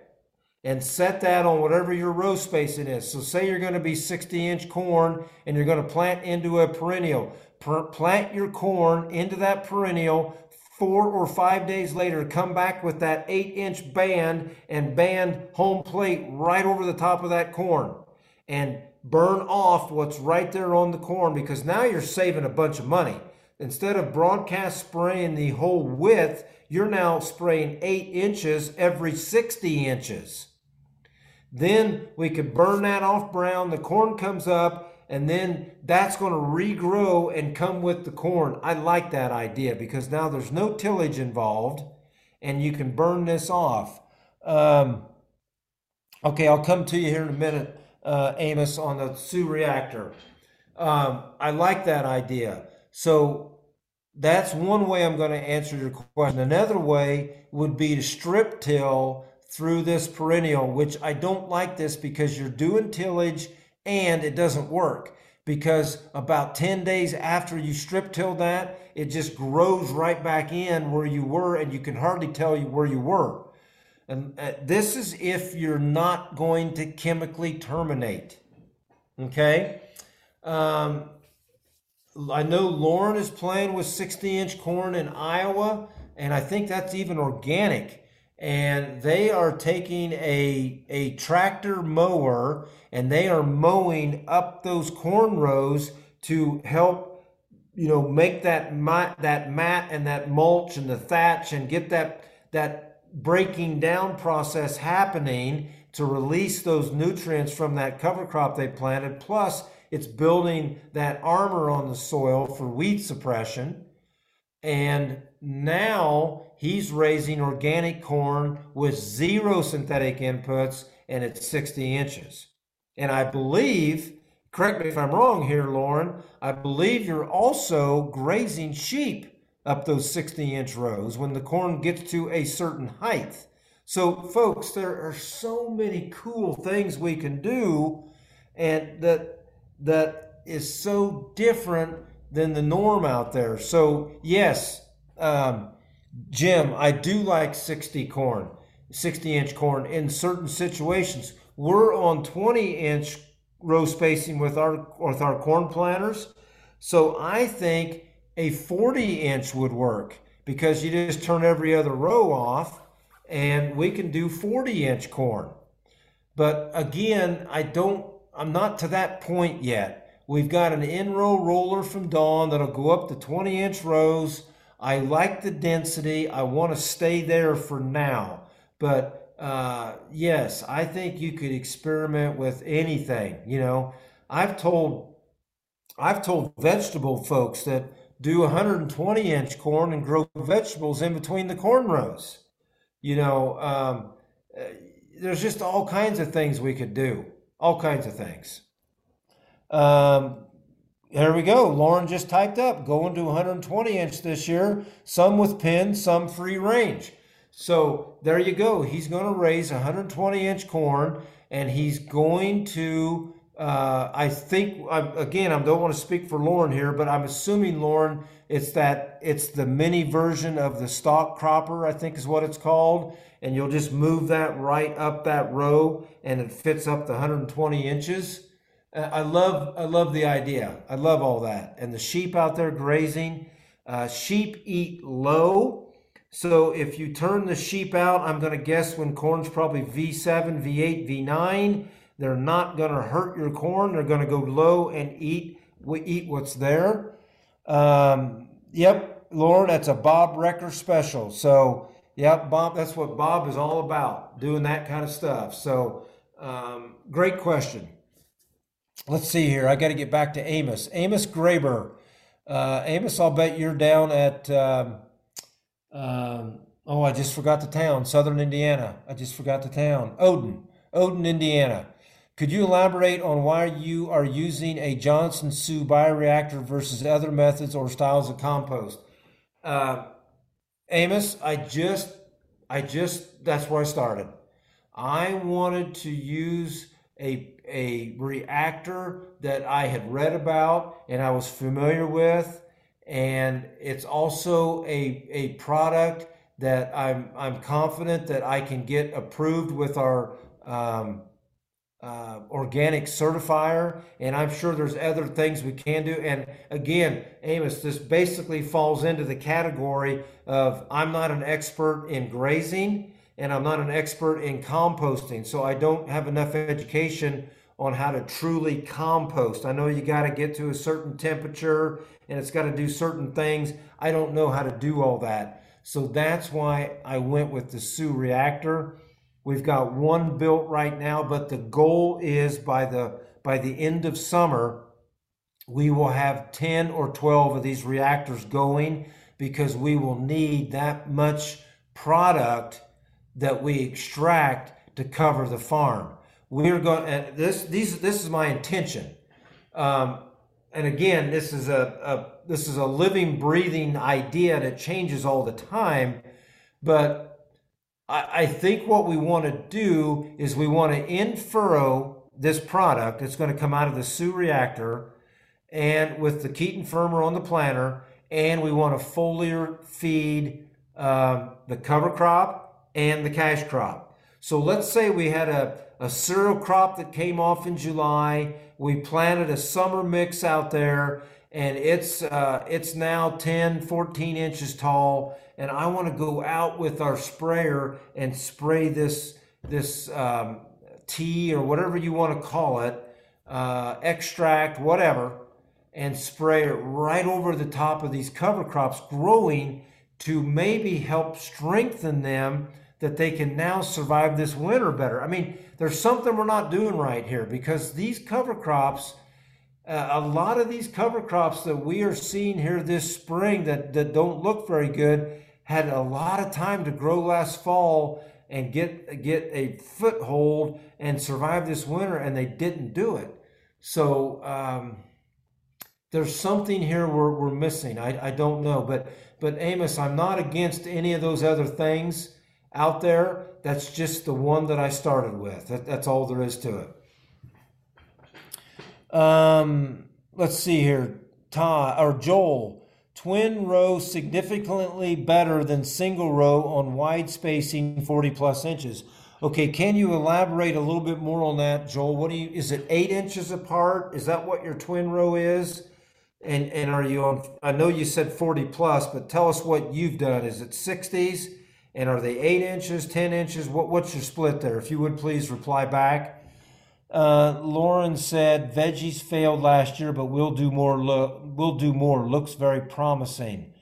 and set that on whatever your row spacing is. So say you're going to be 60 inch corn and you're going to plant into a perennial. plant your corn into that perennial four or five days later, come back with that eight inch band and band home plate right over the top of that corn and burn off what's right there on the corn because now you're saving a bunch of money. Instead of broadcast spraying the whole width, you're now spraying eight inches every 60 inches. Then we could burn that off brown. The corn comes up and then that's going to regrow and come with the corn. I like that idea because now there's no tillage involved and you can burn this off. Um, okay, I'll come to you here in a minute, uh, Amos, on the Su reactor. Um, I like that idea. So that's one way I'm going to answer your question. Another way would be to strip till through this perennial, which I don't like this because you're doing tillage and it doesn't work because about 10 days after you strip till that, it just grows right back in where you were and you can hardly tell you where you were. And uh, this is if you're not going to chemically terminate. Okay? Um, I know Loran is playing with 60 inch corn in Iowa, and I think that's even organic and they are taking a a tractor mower and they are mowing up those corn rows to help you know make that mat that mat and that mulch and the thatch and get that that breaking down process happening to release those nutrients from that cover crop they planted. Plus it's building that armor on the soil for weed suppression. And now he's raising organic corn with zero synthetic inputs and it's 60 inches. And I believe, correct me if I'm wrong here, Loran, I believe you're also grazing sheep up those 60 inch rows when the corn gets to a certain height. So, folks, there are so many cool things we can do, and that that is so different than the norm out there. So, yes, um, Jim, I do like 60 corn, 60 inch corn in certain situations. We're on 20 inch row spacing with our with our corn planters. So I think a 40 inch would work because you just turn every other row off and we can do 40 inch corn. But again, I don't I'm not to that point yet. We've got an in row roller from Dawn that'll go up to 20 inch rows I like the density. I want to stay there for now. But uh, yes, I think you could experiment with anything. You know, I've told I've told vegetable folks that do 120 inch corn and grow vegetables in between the corn rows. You know, um, uh, there's just all kinds of things we could do. All kinds of things. Um, There we go. Loran just typed up going to 120 inch this year, some with pins, some free range. So there you go. He's going to raise 120 inch corn and he's going to, uh, I think, again, I don't want to speak for Loran here, but I'm assuming, Loran, it's that it's the mini version of the stock cropper, I think is what it's called. And you'll just move that right up that row and it fits up the 120 inches. I love I love the idea. I love all that. And the sheep out there grazing. Uh, sheep eat low. So if you turn the sheep out, I'm going to guess when corn's probably V7, V8, V9, they're not going to hurt your corn. They're going to go low and eat eat what's there. Um, yep, Lord, that's a Bob Recker special. So, yep, Bob, that's what Bob is all about, doing that kind of stuff. So, um, great question. Let's see here. I got to get back to Amos. Amos Graber. Uh, Amos, I'll bet you're down at, um, um, oh, I just forgot the town, Southern Indiana. I just forgot the town. Odon, Odon, Indiana. Could you elaborate on why you are using a Johnson Su bioreactor versus other methods or styles of compost? Uh, Amos, I just, I just, that's where I started. I wanted to use a, a reactor that I had read about and I was familiar with. And it's also a, a product that I'm, I'm confident that I can get approved with our um, uh, organic certifier. And I'm sure there's other things we can do. And again, Amos, this basically falls into the category of I'm not an expert in grazing and I'm not an expert in composting, so I don't have enough education on how to truly compost. I know you got to get to a certain temperature and it's got to do certain things. I don't know how to do all that. So that's why I went with the Su reactor. We've got one built right now, but the goal is by the by the end of summer we will have 10 or 12 of these reactors going because we will need that much product that we extract to cover the farm. We're going, and this, these, this is my intention. Um, and again, this is a, a, this is a living, breathing idea that changes all the time. But I, I think what we want to do is we want to in furrow this product. It's going to come out of the Su reactor and with the Keeton Firmer on the planter, and we want to foliar feed um, the cover crop and the cash crop. So let's say we had a, a cereal crop that came off in July. We planted a summer mix out there and it's uh, it's now 10 14 inches tall and i want to go out with our sprayer and spray this this um, tea or whatever you want to call it uh, extract whatever and spray it right over the top of these cover crops growing to maybe help strengthen them that they can now survive this winter better. I mean, there's something we're not doing right here because these cover crops, uh, a lot of these cover crops that we are seeing here this spring that, that don't look very good had a lot of time to grow last fall and get get a foothold and survive this winter and they didn't do it. So um, there's something here we're, we're missing. I, I don't know. But but Amos, I'm not against any of those other things out there. That's just the one that I started with. That, that's all there is to it. Um, let's see here. Todd or Joel. Twin row significantly better than single row on wide spacing 40 plus inches. Okay, can you elaborate a little bit more on that, Joel? What do you is it eight inches apart? Is that what your twin row is? And and are you on I know you said 40 plus, but tell us what you've done. Is it 60s? And are they eight inches, 10 inches? What, what's your split there? If you would please reply back. Uh, Loran said veggies failed last year, but we'll do more. Look, we'll do more. Looks very promising.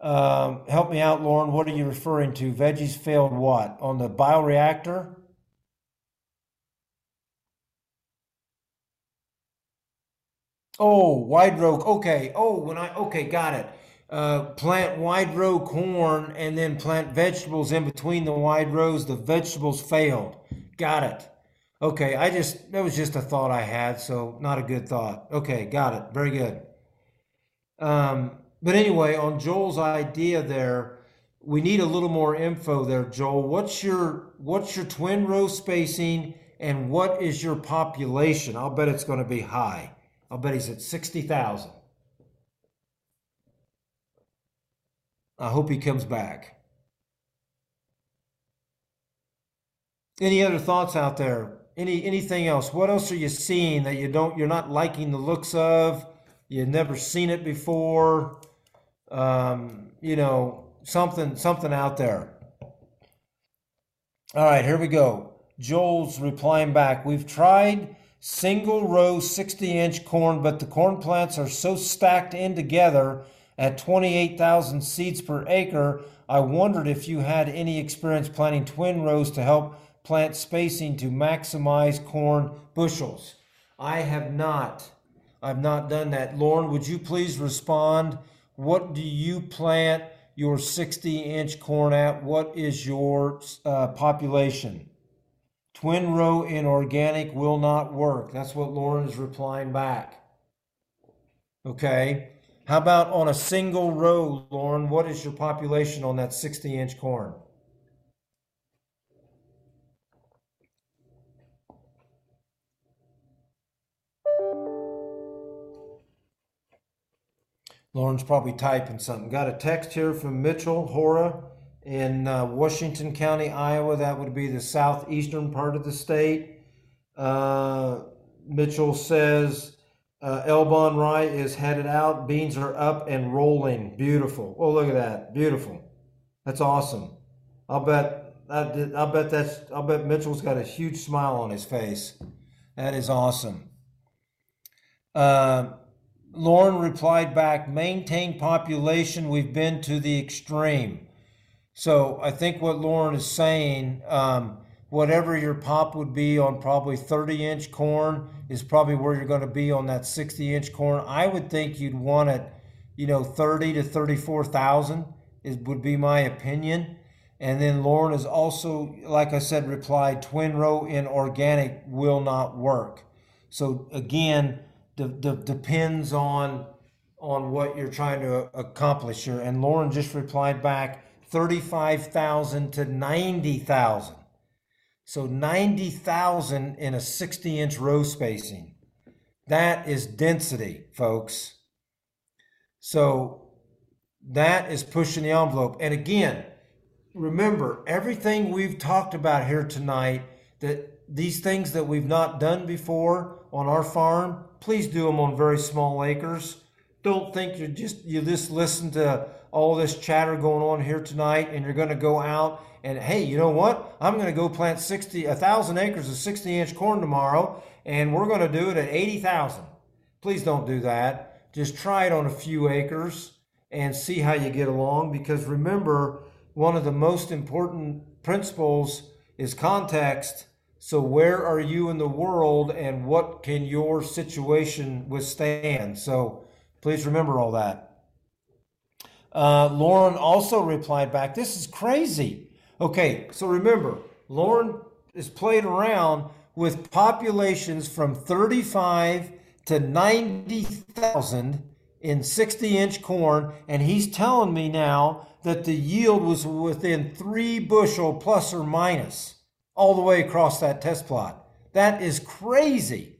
Um, help me out, Loran. What are you referring to? Veggies failed what on the bioreactor? Oh, wide row. Okay. Oh, when I okay, got it uh, plant wide row corn and then plant vegetables in between the wide rows, the vegetables failed. Got it. Okay, I just that was just a thought I had, so not a good thought. Okay, got it. Very good. Um, but anyway, on Joel's idea there, we need a little more info there, Joel. What's your what's your twin row spacing and what is your population? I'll bet it's going to be high. I'll bet he's at 60,000. I hope he comes back. Any other thoughts out there? Any anything else? What else are you seeing that you don't you're not liking the looks of? You've never seen it before. Um, you know, something something out there. All right, here we go. Joel's replying back. We've tried single row 60 inch corn, but the corn plants are so stacked in together at 28,000 seeds per acre. I wondered if you had any experience planting twin rows to help plant spacing to maximize corn bushels. I have not. I've not done that. Loran, would you please respond? What do you plant your 60 inch corn at? What is your uh, population? Twin row in organic will not work. That's what Loran is replying back. Okay. How about on a single row, Loran? What is your population on that 60 inch corn? Loran's probably typing something. Got a text here from Mitchell Hora in uh, Washington County, Iowa. That would be the southeastern part of the state. Uh, Mitchell says uh, Elbon rye is headed out. Beans are up and rolling. Beautiful. Oh, look at that. Beautiful. That's awesome. I'll bet. I'll bet that's. I'll bet Mitchell's got a huge smile on his face. That is awesome. Uh, Loran replied back, maintain population, we've been to the extreme. So I think what Loran is saying, um, whatever your pop would be on probably 30 inch corn is probably where you're going to be on that 60 inch corn. I would think you'd want it, you know, 30 to 34,000 is would be my opinion. And then Loran is also, like I said, replied, twin row in organic will not work. So again, de- de- depends on on what you're trying to accomplish here. And Loran just replied back 35,000 to 90,000. So 90,000 in a 60 inch row spacing. That is density, folks. So that is pushing the envelope. And again, remember everything we've talked about here tonight that these things that we've not done before on our farm, please do them on very small acres. Don't think you're just you just listen to all this chatter going on here tonight and you're going to go out and hey, you know what? I'm going to go plant 60 a 1000 acres of 60 inch corn tomorrow and we're going to do it at 80,000. Please don't do that. Just try it on a few acres and see how you get along because remember one of the most important principles is context so, where are you in the world and what can your situation withstand? So, please remember all that. Uh, Loran also replied back, This is crazy. Okay, so remember, Loran is played around with populations from 35 to 90,000 in 60 inch corn, and he's telling me now that the yield was within three bushel plus or minus all the way across that test plot. That is crazy.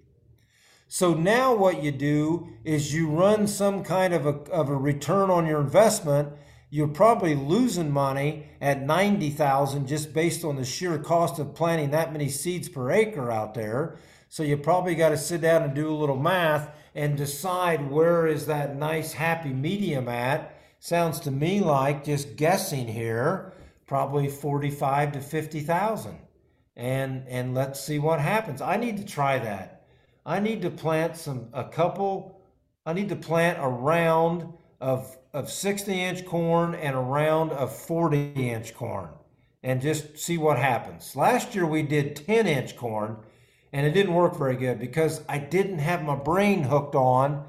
So now what you do is you run some kind of a, of a return on your investment. You're probably losing money at 90,000 just based on the sheer cost of planting that many seeds per acre out there. So you probably got to sit down and do a little math and decide where is that nice happy medium at. Sounds to me like just guessing here, probably 45 to 50,000 and and let's see what happens. I need to try that. I need to plant some a couple. I need to plant a round of of 60 inch corn and a round of 40 inch corn and just see what happens. Last year we did 10 inch corn and it didn't work very good because I didn't have my brain hooked on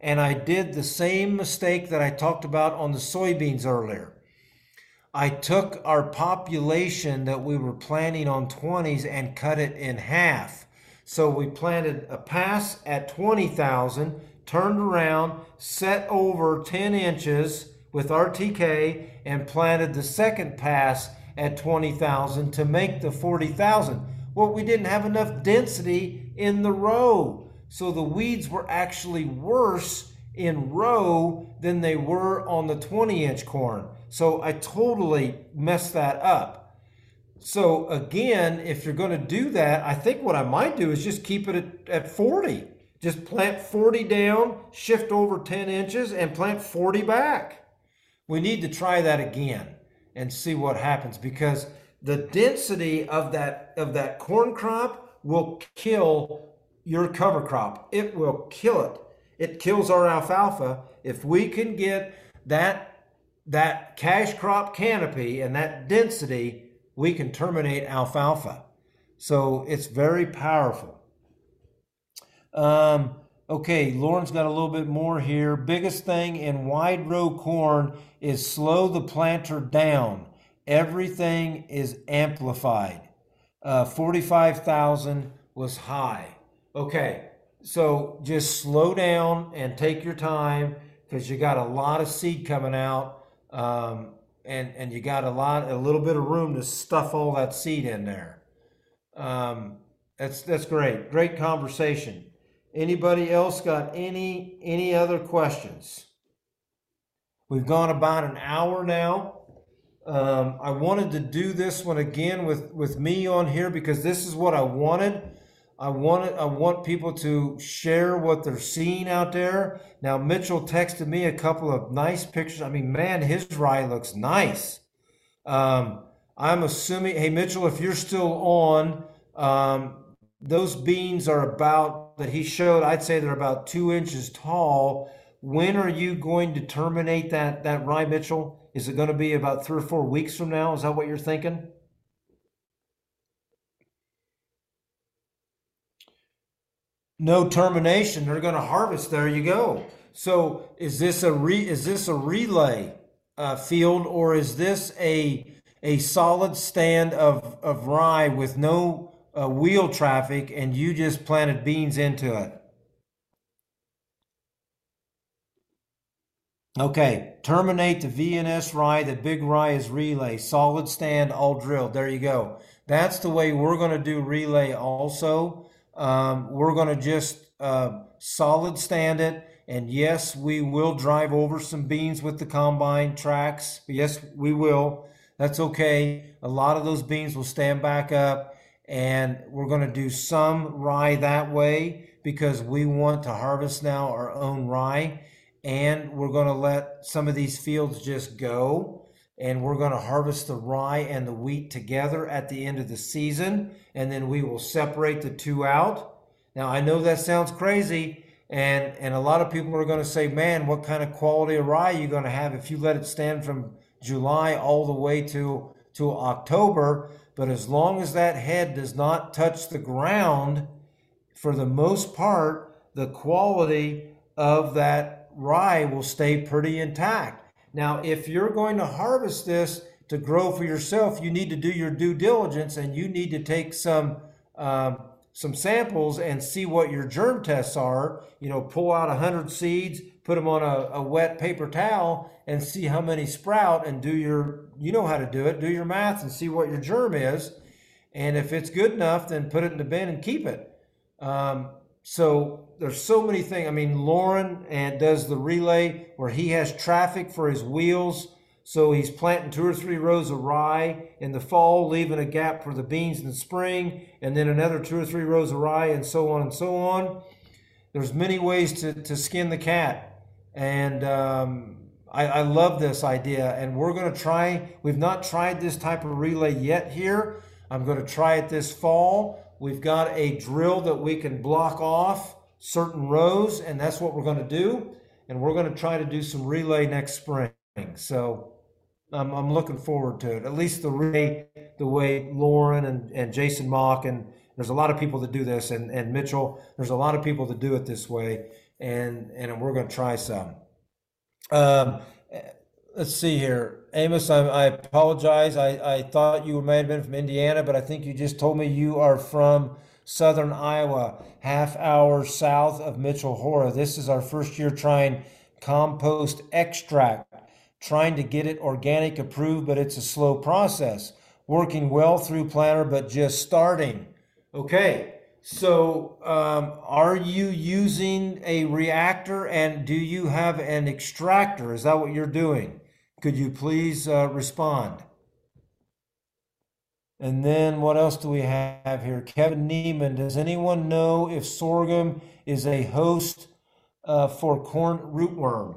and I did the same mistake that I talked about on the soybeans earlier. I took our population that we were planning on 20s and cut it in half. So we planted a pass at 20,000, turned around, set over 10 inches with RTK, and planted the second pass at 20,000 to make the 40,000. Well, we didn't have enough density in the row. So the weeds were actually worse in row than they were on the 20 inch corn. So I totally messed that up. So again, if you're going to do that, I think what I might do is just keep it at, at 40. Just plant 40 down, shift over 10 inches, and plant 40 back. We need to try that again and see what happens because the density of that of that corn crop will kill your cover crop. It will kill it. It kills our alfalfa. If we can get that that cash crop canopy and that density, we can terminate alfalfa. So it's very powerful. Um, okay, Loran's got a little bit more here. Biggest thing in wide row corn is slow the planter down. Everything is amplified. Uh, 45,000 was high. Okay, so just slow down and take your time because you got a lot of seed coming out. Um, and, and you got a lot, a little bit of room to stuff all that seed in there. Um, that's, that's great. Great conversation. Anybody else got any, any other questions? We've gone about an hour now. Um, I wanted to do this one again with, with me on here because this is what I wanted. I wanted I want people to share what they're seeing out there. Now Mitchell texted me a couple of nice pictures. I mean, man, his rye looks nice. Um, I'm assuming, hey Mitchell, if you're still on, um, those beans are about that he showed. I'd say they're about two inches tall. When are you going to terminate that that rye, Mitchell? Is it going to be about three or four weeks from now? Is that what you're thinking? no termination. They're going to harvest. There you go. So is this a re, is this a relay uh, field or is this a a solid stand of of rye with no uh, wheel traffic and you just planted beans into it? Okay, terminate the VNS rye. The big rye is relay. Solid stand, all drilled. There you go. That's the way we're going to do relay also. Um, we're going to just uh, solid stand it. And yes, we will drive over some beans with the combine tracks. Yes, we will. That's okay. A lot of those beans will stand back up. And we're going to do some rye that way because we want to harvest now our own rye. And we're going to let some of these fields just go and we're going to harvest the rye and the wheat together at the end of the season, and then we will separate the two out. Now, I know that sounds crazy, and, and a lot of people are going to say, man, what kind of quality of rye are you going to have if you let it stand from July all the way to, to October? But as long as that head does not touch the ground, for the most part, the quality of that rye will stay pretty intact. Now, if you're going to harvest this to grow for yourself, you need to do your due diligence and you need to take some um, some samples and see what your germ tests are. You know, pull out a hundred seeds, put them on a, a wet paper towel, and see how many sprout. And do your you know how to do it. Do your math and see what your germ is. And if it's good enough, then put it in the bin and keep it. Um, so there's so many things. I mean, Loran and does the relay where he has traffic for his wheels. So he's planting two or three rows of rye in the fall, leaving a gap for the beans in the spring, and then another two or three rows of rye, and so on and so on. There's many ways to, to skin the cat. And um, I, I love this idea. And we're going to try, we've not tried this type of relay yet here. I'm going to try it this fall We've got a drill that we can block off certain rows, and that's what we're going to do. And we're going to try to do some relay next spring. So I'm, I'm looking forward to it. At least the relay, the way Loran and, and Jason Mauck, and there's a lot of people that do this, and, and Mitchell, there's a lot of people that do it this way, and, and we're going to try some. Um, let's see here. Amos, I, I apologize. I, I thought you may have been from Indiana, but I think you just told me you are from southern Iowa, half hour south of Mitchell Hora. This is our first year trying compost extract, trying to get it organic approved, but it's a slow process. Working well through planter, but just starting. Okay, so um, are you using a reactor and do you have an extractor? Is that what you're doing? Could you please uh, respond? And then what else do we have here? Kevin Neiman, does anyone know if sorghum is a host uh, for corn rootworm?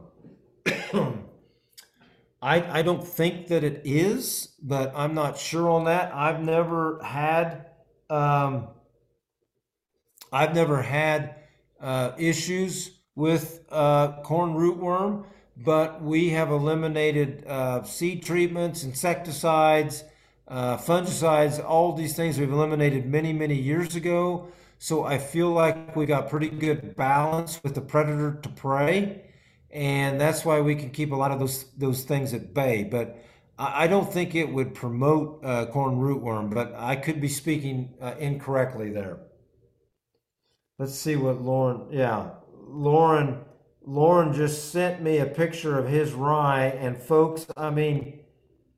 I, I don't think that it is, but I'm not sure on that. I've never had um, I've never had uh, issues with uh, corn rootworm, but we have eliminated uh, seed treatments, insecticides, uh, fungicides, all these things we've eliminated many, many years ago. So I feel like we got pretty good balance with the predator to prey, and that's why we can keep a lot of those those things at bay. But I, don't think it would promote uh, corn rootworm, but I could be speaking uh, incorrectly there. Let's see what Loran. Yeah, Loran. Loran just sent me a picture of his rye, and folks, I mean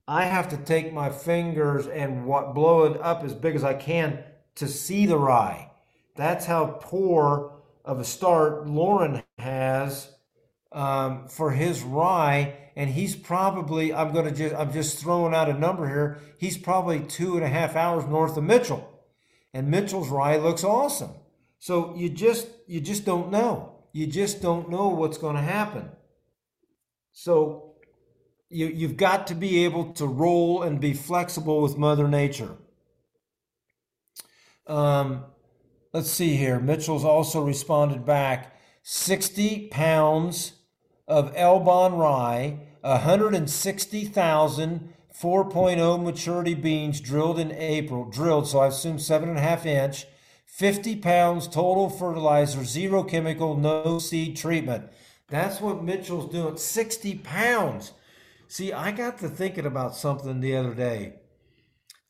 I have to take my fingers and what, blow it up as big as I can to see the rye. That's how poor of a start Loran has um, for his rye, and he's probably I'm going to just I'm just throwing out a number here. He's probably two and a half hours north of Mitchell, and Mitchell's rye looks awesome. So you just you just don't know. You just don't know what's going to happen. So you, you've got to be able to roll and be flexible with Mother Nature. Um, let's see here. Mitchell's also responded back 60 pounds of Elbon rye, 160,000 4.0 maturity beans drilled in April, drilled, so I assume seven and a half inch, 50 pounds total fertilizer, zero chemical, no seed treatment. That's what Mitchell's doing. 60 pounds. See, I got to thinking about something the other day.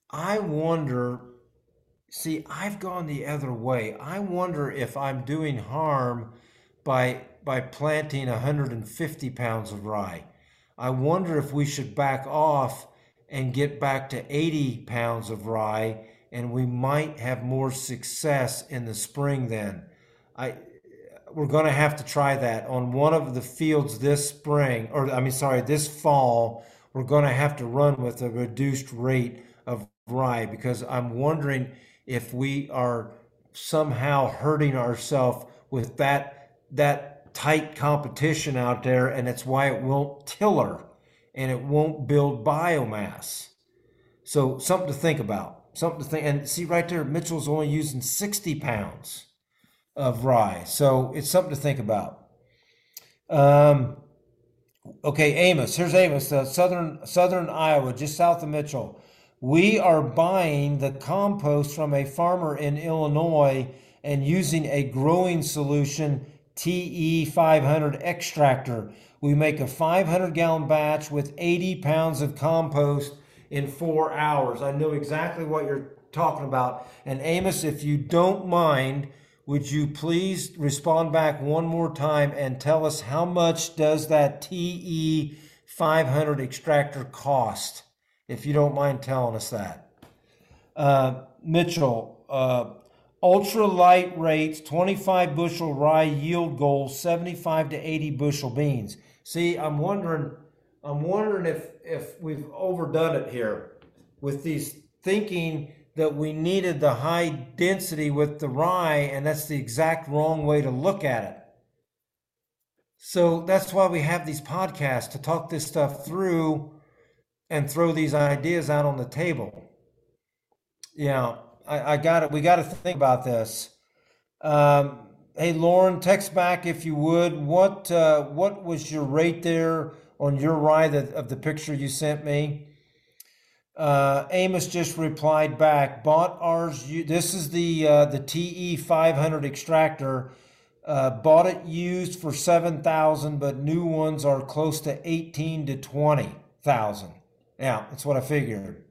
I wonder, see, I've gone the other way. I wonder if I'm doing harm by by planting 150 pounds of rye. I wonder if we should back off and get back to 80 pounds of rye and we might have more success in the spring then. I we're going to have to try that on one of the fields this spring, or I mean, sorry, this fall. We're going to have to run with a reduced rate of rye because I'm wondering if we are somehow hurting ourselves with that that tight competition out there, and it's why it won't tiller and it won't build biomass. So something to think about. Something to think. And see right there, Mitchell's only using 60 pounds of rye. So it's something to think about. Um, okay, Amos. Here's Amos, uh, southern southern Iowa, just south of Mitchell. We are buying the compost from a farmer in Illinois and using a growing solution TE 500 extractor. We make a 500 gallon batch with 80 pounds of compost in four hours. I know exactly what you're talking about. And Amos, if you don't mind, would you please respond back one more time and tell us how much does that TE 500 extractor cost? If you don't mind telling us that. Uh, Mitchell, uh, ultra light rates, 25 bushel rye yield goal, 75 to 80 bushel beans. See, I'm wondering, I'm wondering if if we've overdone it here with these thinking that we needed the high density with the rye, and that's the exact wrong way to look at it. So that's why we have these podcasts to talk this stuff through and throw these ideas out on the table. Yeah, I, I got it. We got to think about this. Um, hey, Loran, text back if you would. What uh, what was your rate there on your rye that, of the picture you sent me? Uh, Amos just replied back, bought ours. This is the uh, the TE 500 extractor. Uh, bought it used for seven thousand, but new ones are close to eighteen to twenty thousand. Yeah, that's what I figured.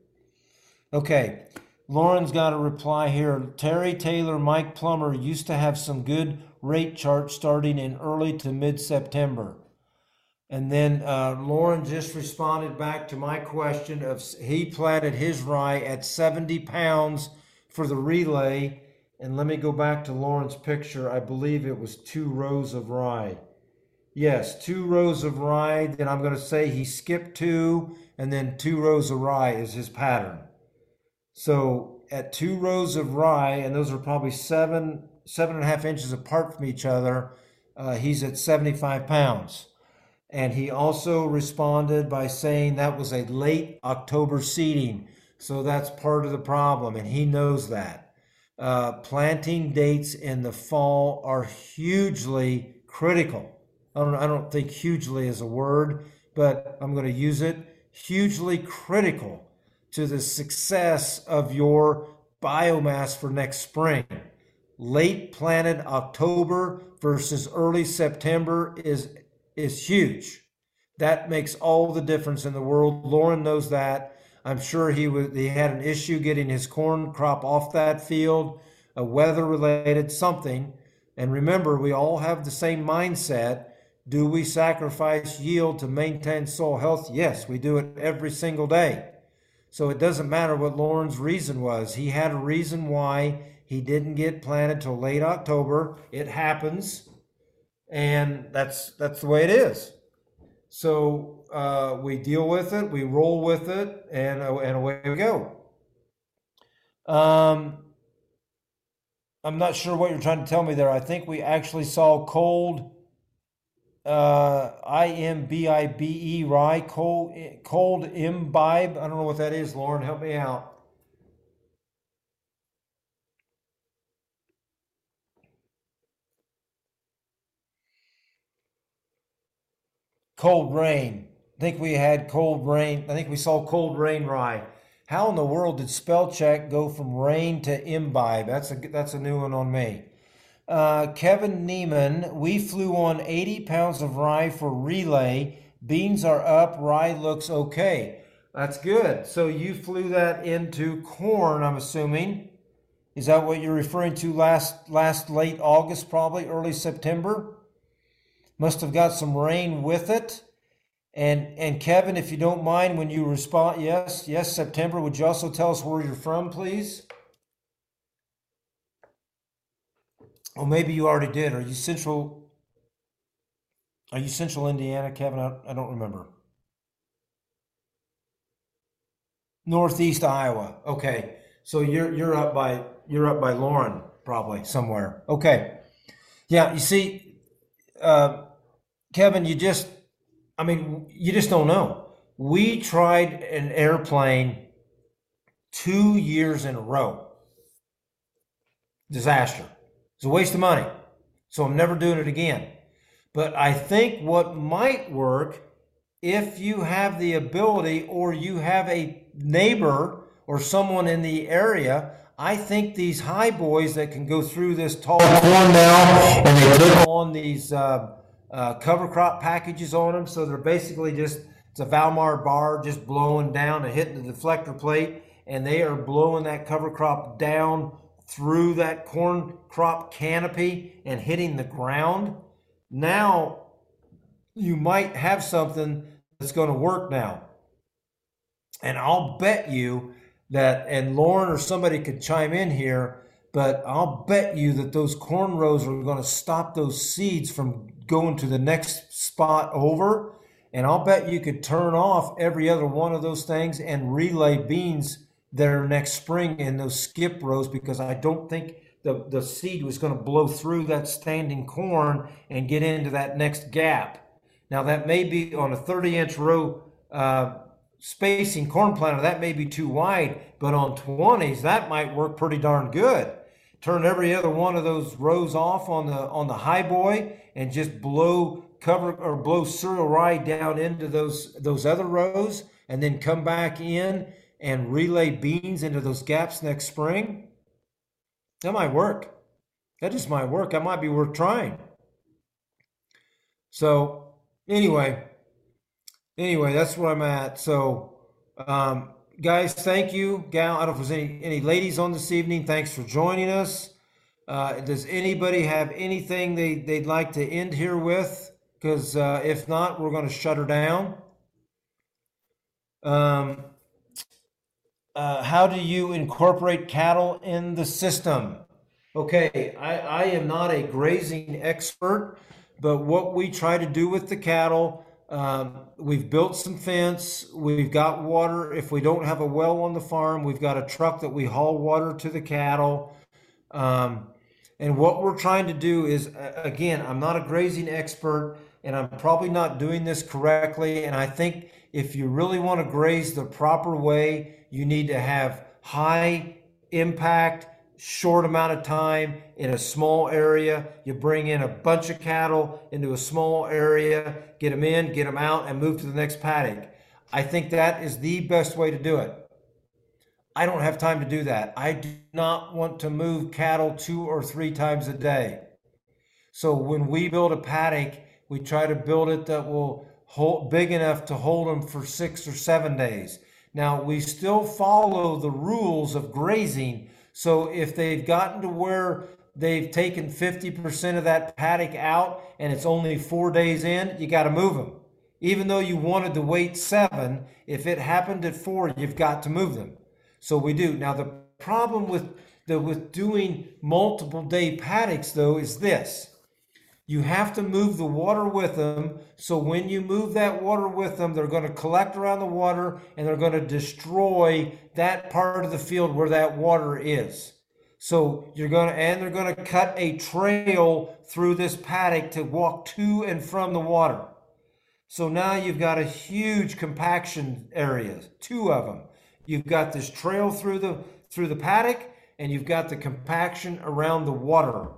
Okay. Loran's got a reply here. Terry Taylor, Mike Plummer used to have some good rate charts starting in early to mid September. And then uh, Loran just responded back to my question of he planted his rye at 70 pounds for the relay. And let me go back to Loran's picture. I believe it was two rows of rye. Yes, two rows of rye. Then I'm going to say he skipped two, and then two rows of rye is his pattern. So at two rows of rye, and those are probably seven, seven and a half inches apart from each other, uh, he's at 75 pounds. And he also responded by saying that was a late October seeding. So that's part of the problem, and he knows that. Uh, planting dates in the fall are hugely critical. I don't, I don't think hugely is a word, but I'm going to use it. Hugely critical to the success of your biomass for next spring. Late planted October versus early September is is huge. That makes all the difference in the world. Loran knows that. I'm sure he was he had an issue getting his corn crop off that field, a weather related something. And remember, we all have the same mindset. Do we sacrifice yield to maintain soil health? Yes, we do it every single day. So it doesn't matter what Loran's reason was. He had a reason why he didn't get planted till late October. It happens, and that's that's the way it is. So uh, we deal with it, we roll with it, and uh, and away we go. Um, I'm not sure what you're trying to tell me there. I think we actually saw cold uh, I M B I B E rye cold cold imbibe. I don't know what that is. Loran, help me out. Cold rain. I think we had cold rain. I think we saw cold rain rye. How in the world did spell check go from rain to imbibe? That's a that's a new one on me. Uh, Kevin Neiman, we flew on 80 pounds of rye for relay. Beans are up, rye looks okay. That's good. So you flew that into corn, I'm assuming. Is that what you're referring to last last late August, probably early September? Must have got some rain with it. And and Kevin, if you don't mind, when you respond, yes, yes, September. Would you also tell us where you're from, please? Or maybe you already did. Are you central? Are you central Indiana, Kevin? I, I don't remember. Northeast Iowa. Okay, so you're you're up by you're up by Loran probably somewhere. Okay, yeah. You see, uh, Kevin, you just I mean you just don't know. We tried an airplane two years in a row. Disaster. It's a waste of money. So I'm never doing it again. But I think what might work if you have the ability or you have a neighbor or someone in the area, I think these high boys that can go through this tall corn now and they put on these uh, uh, cover crop packages on them. So they're basically just, it's a Valmar bar just blowing down and hitting the deflector plate and they are blowing that cover crop down through that corn crop canopy and hitting the ground, now you might have something that's going to work now. And I'll bet you that, and Loran or somebody could chime in here, but I'll bet you that those corn rows are going to stop those seeds from going to the next spot over. And I'll bet you could turn off every other one of those things and relay beans there next spring in those skip rows because I don't think the, the seed was going to blow through that standing corn and get into that next gap. Now, that may be on a 30 inch row uh, spacing corn planter, that may be too wide, but on 20s, that might work pretty darn good. Turn every other one of those rows off on the on the high boy and just blow cover or blow cereal rye down into those those other rows and then come back in and relay beans into those gaps next spring, that might work. That just might work. That might be worth trying. So, anyway, anyway, that's where I'm at. So, Um, guys, thank you. Gal, I don't know if there's any, any ladies on this evening. Thanks for joining us. Uh, does anybody have anything they, they'd like to end here with? Because uh, if not, we're going to shut her down. Um, uh, how do you incorporate cattle in the system? Okay, I, I am not a grazing expert, but what we try to do with the cattle, um, we've built some fence, we've got water. If we don't have a well on the farm, we've got a truck that we haul water to the cattle. Um, and what we're trying to do is, again, I'm not a grazing expert and I'm probably not doing this correctly. And I think if you really want to graze the proper way, you need to have high impact, short amount of time in a small area. You bring in a bunch of cattle into a small area, get them in, get them out, and move to the next paddock. I think that is the best way to do it. I don't have time to do that. I do not want to move cattle two or three times a day. So when we build a paddock, we try to build it that will hold big enough to hold them for six or seven days. Now we still follow the rules of grazing. So if they've gotten to where they've taken 50% of that paddock out and it's only four days in, you got to move them. Even though you wanted to wait seven, if it happened at four, you've got to move them. So we do. Now the problem with the with doing multiple day paddocks though is this. You have to move the water with them. So when you move that water with them, they're going to collect around the water and they're going to destroy that part of the field where that water is. So you're going to, and they're going to cut a trail through this paddock to walk to and from the water. So now you've got a huge compaction area, two of them. You've got this trail through the through the paddock, and you've got the compaction around the water.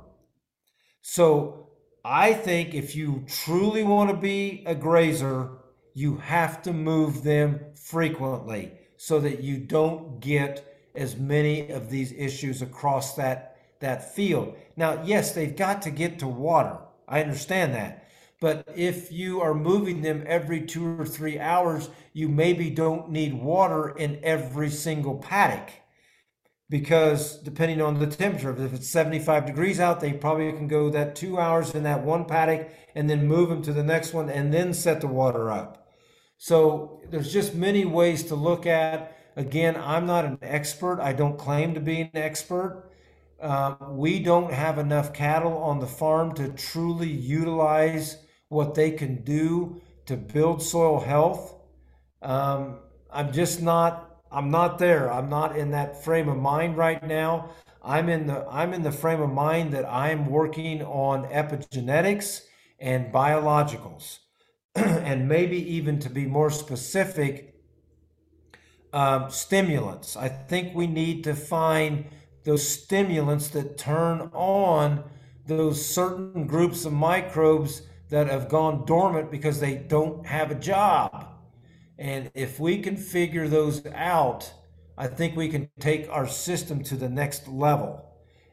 So I think if you truly want to be a grazer, you have to move them frequently so that you don't get as many of these issues across that that field. Now, yes, they've got to get to water. I understand that. But if you are moving them every two or three hours, you maybe don't need water in every single paddock because depending on the temperature, if it's 75 degrees out, they probably can go that two hours in that one paddock and then move them to the next one and then set the water up. So there's just many ways to look at. Again, I'm not an expert. I don't claim to be an expert. Um, we don't have enough cattle on the farm to truly utilize what they can do to build soil health. Um, I'm just not I'm not there. I'm not in that frame of mind right now. I'm in the I'm in the frame of mind that I'm working on epigenetics and biologicals, and maybe even to be more specific, um, stimulants. I think we need to find those stimulants that turn on those certain groups of microbes that have gone dormant because they don't have a job. And if we can figure those out, I think we can take our system to the next level.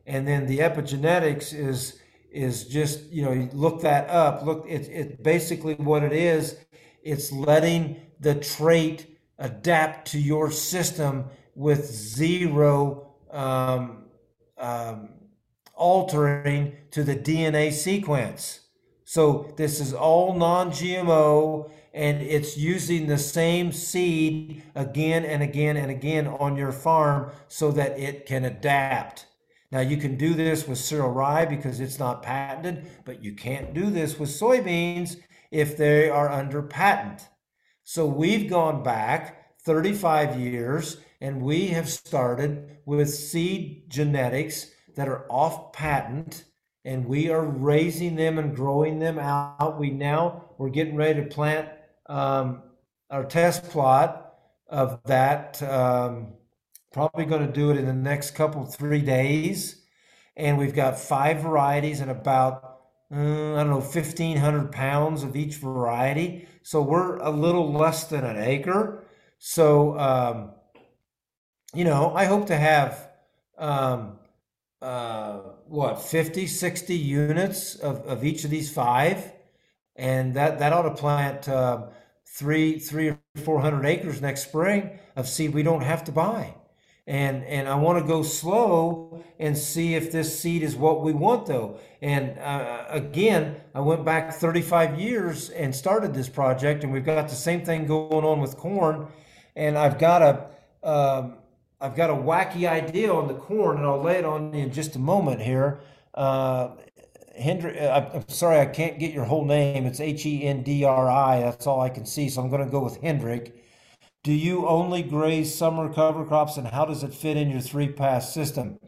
And then the epigenetics is is just you know you look that up. Look, it's it basically what it is. It's letting the trait adapt to your system with zero um, um, altering to the DNA sequence. So this is all non-GMO and it's using the same seed again and again and again on your farm so that it can adapt. Now you can do this with cereal rye because it's not patented, but you can't do this with soybeans if they are under patent. So we've gone back 35 years and we have started with seed genetics that are off patent and we are raising them and growing them out. We now we're getting ready to plant um, our test plot of that. Um, probably going to do it in the next couple three days, and we've got five varieties and about uh, I don't know fifteen hundred pounds of each variety. So we're a little less than an acre. So um, you know, I hope to have um, uh, what 50 60 units of, of each of these five and that that ought to plant uh, three, three or four hundred acres next spring of seed we don't have to buy. And, and I want to go slow and see if this seed is what we want though. And uh, again, I went back 35 years and started this project and we've got the same thing going on with corn. And I've got a, um, I've got a wacky idea on the corn and I'll lay it on you in just a moment here. Uh, Hendri, uh, I'm sorry, I can't get your whole name. It's H E N D R I. That's all I can see. So I'm going to go with Hendrik. Do you only graze summer cover crops, and how does it fit in your three pass system?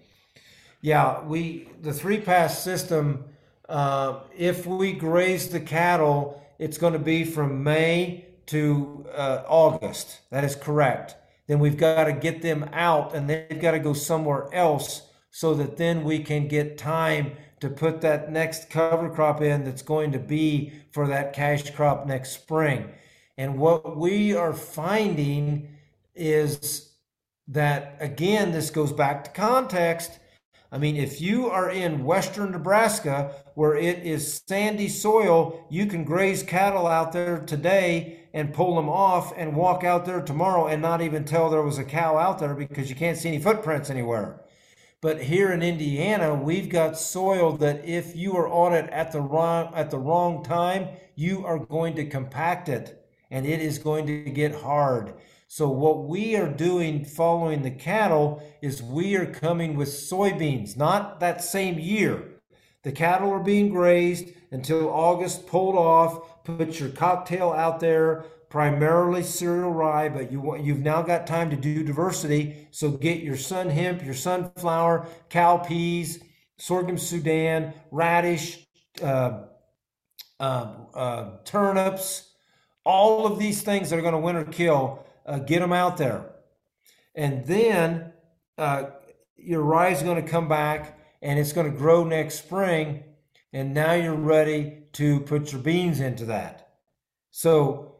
Yeah, we the three pass system. Uh, if we graze the cattle, it's going to be from May to uh, August. That is correct. Then we've got to get them out, and they've got to go somewhere else so that then we can get time to put that next cover crop in that's going to be for that cash crop next spring. And what we are finding is that, again, this goes back to context. I mean, if you are in western Nebraska where it is sandy soil, you can graze cattle out there today and pull them off and walk out there tomorrow and not even tell there was a cow out there because you can't see any footprints anywhere. But here in Indiana, we've got soil that if you are on it at the wrong at the wrong time, you are going to compact it and it is going to get hard. So what we are doing following the cattle is we are coming with soybeans, not that same year. The cattle are being grazed until August, pulled off, put your cocktail out there, primarily cereal rye, but you want, you've now got time to do diversity. So get your sun hemp, your sunflower, cowpeas, sorghum Sudan, radish, uh, uh, uh, turnips, all of these things that are going to winter kill. Uh, get them out there, and then uh, your rye is going to come back and it's going to grow next spring. And now you're ready to put your beans into that. So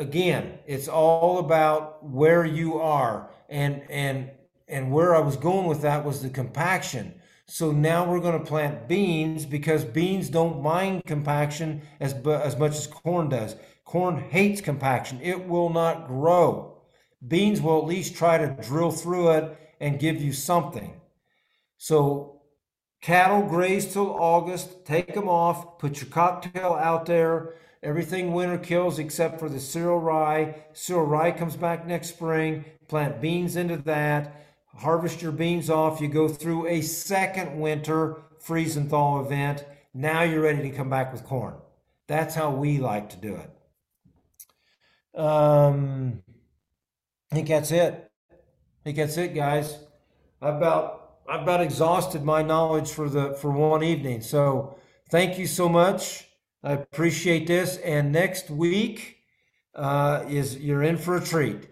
again, it's all about where you are. And and and where I was going with that was the compaction. So now we're going to plant beans because beans don't mind compaction as as much as corn does. Corn hates compaction. It will not grow. Beans will at least try to drill through it and give you something. So cattle graze till August, take them off, put your cocktail out there Everything winter kills except for the cereal rye. Cereal rye comes back next spring. Plant beans into that. Harvest your beans off. You go through a second winter freeze and thaw event. Now you're ready to come back with corn. That's how we like to do it. Um, I think that's it. I think that's it, guys. I've about I've about exhausted my knowledge for the for one evening. So thank you so much. I appreciate this. And next week uh, is you're in for a treat.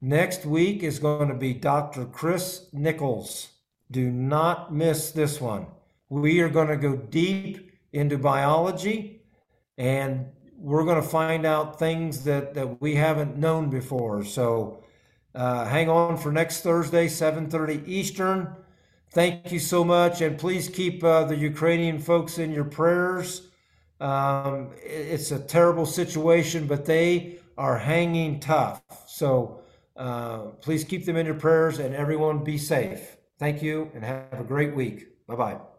Next week is going to be Dr. Kris Nichols. Do not miss this one. We are going to go deep into biology and we're going to find out things that, that we haven't known before. So uh, hang on for next Thursday, 7:30 Eastern. Thank you so much, and please keep uh, the Ukrainian folks in your prayers. Um, it's a terrible situation, but they are hanging tough. So uh, please keep them in your prayers and everyone be safe. Thank you and have a great week. Bye bye.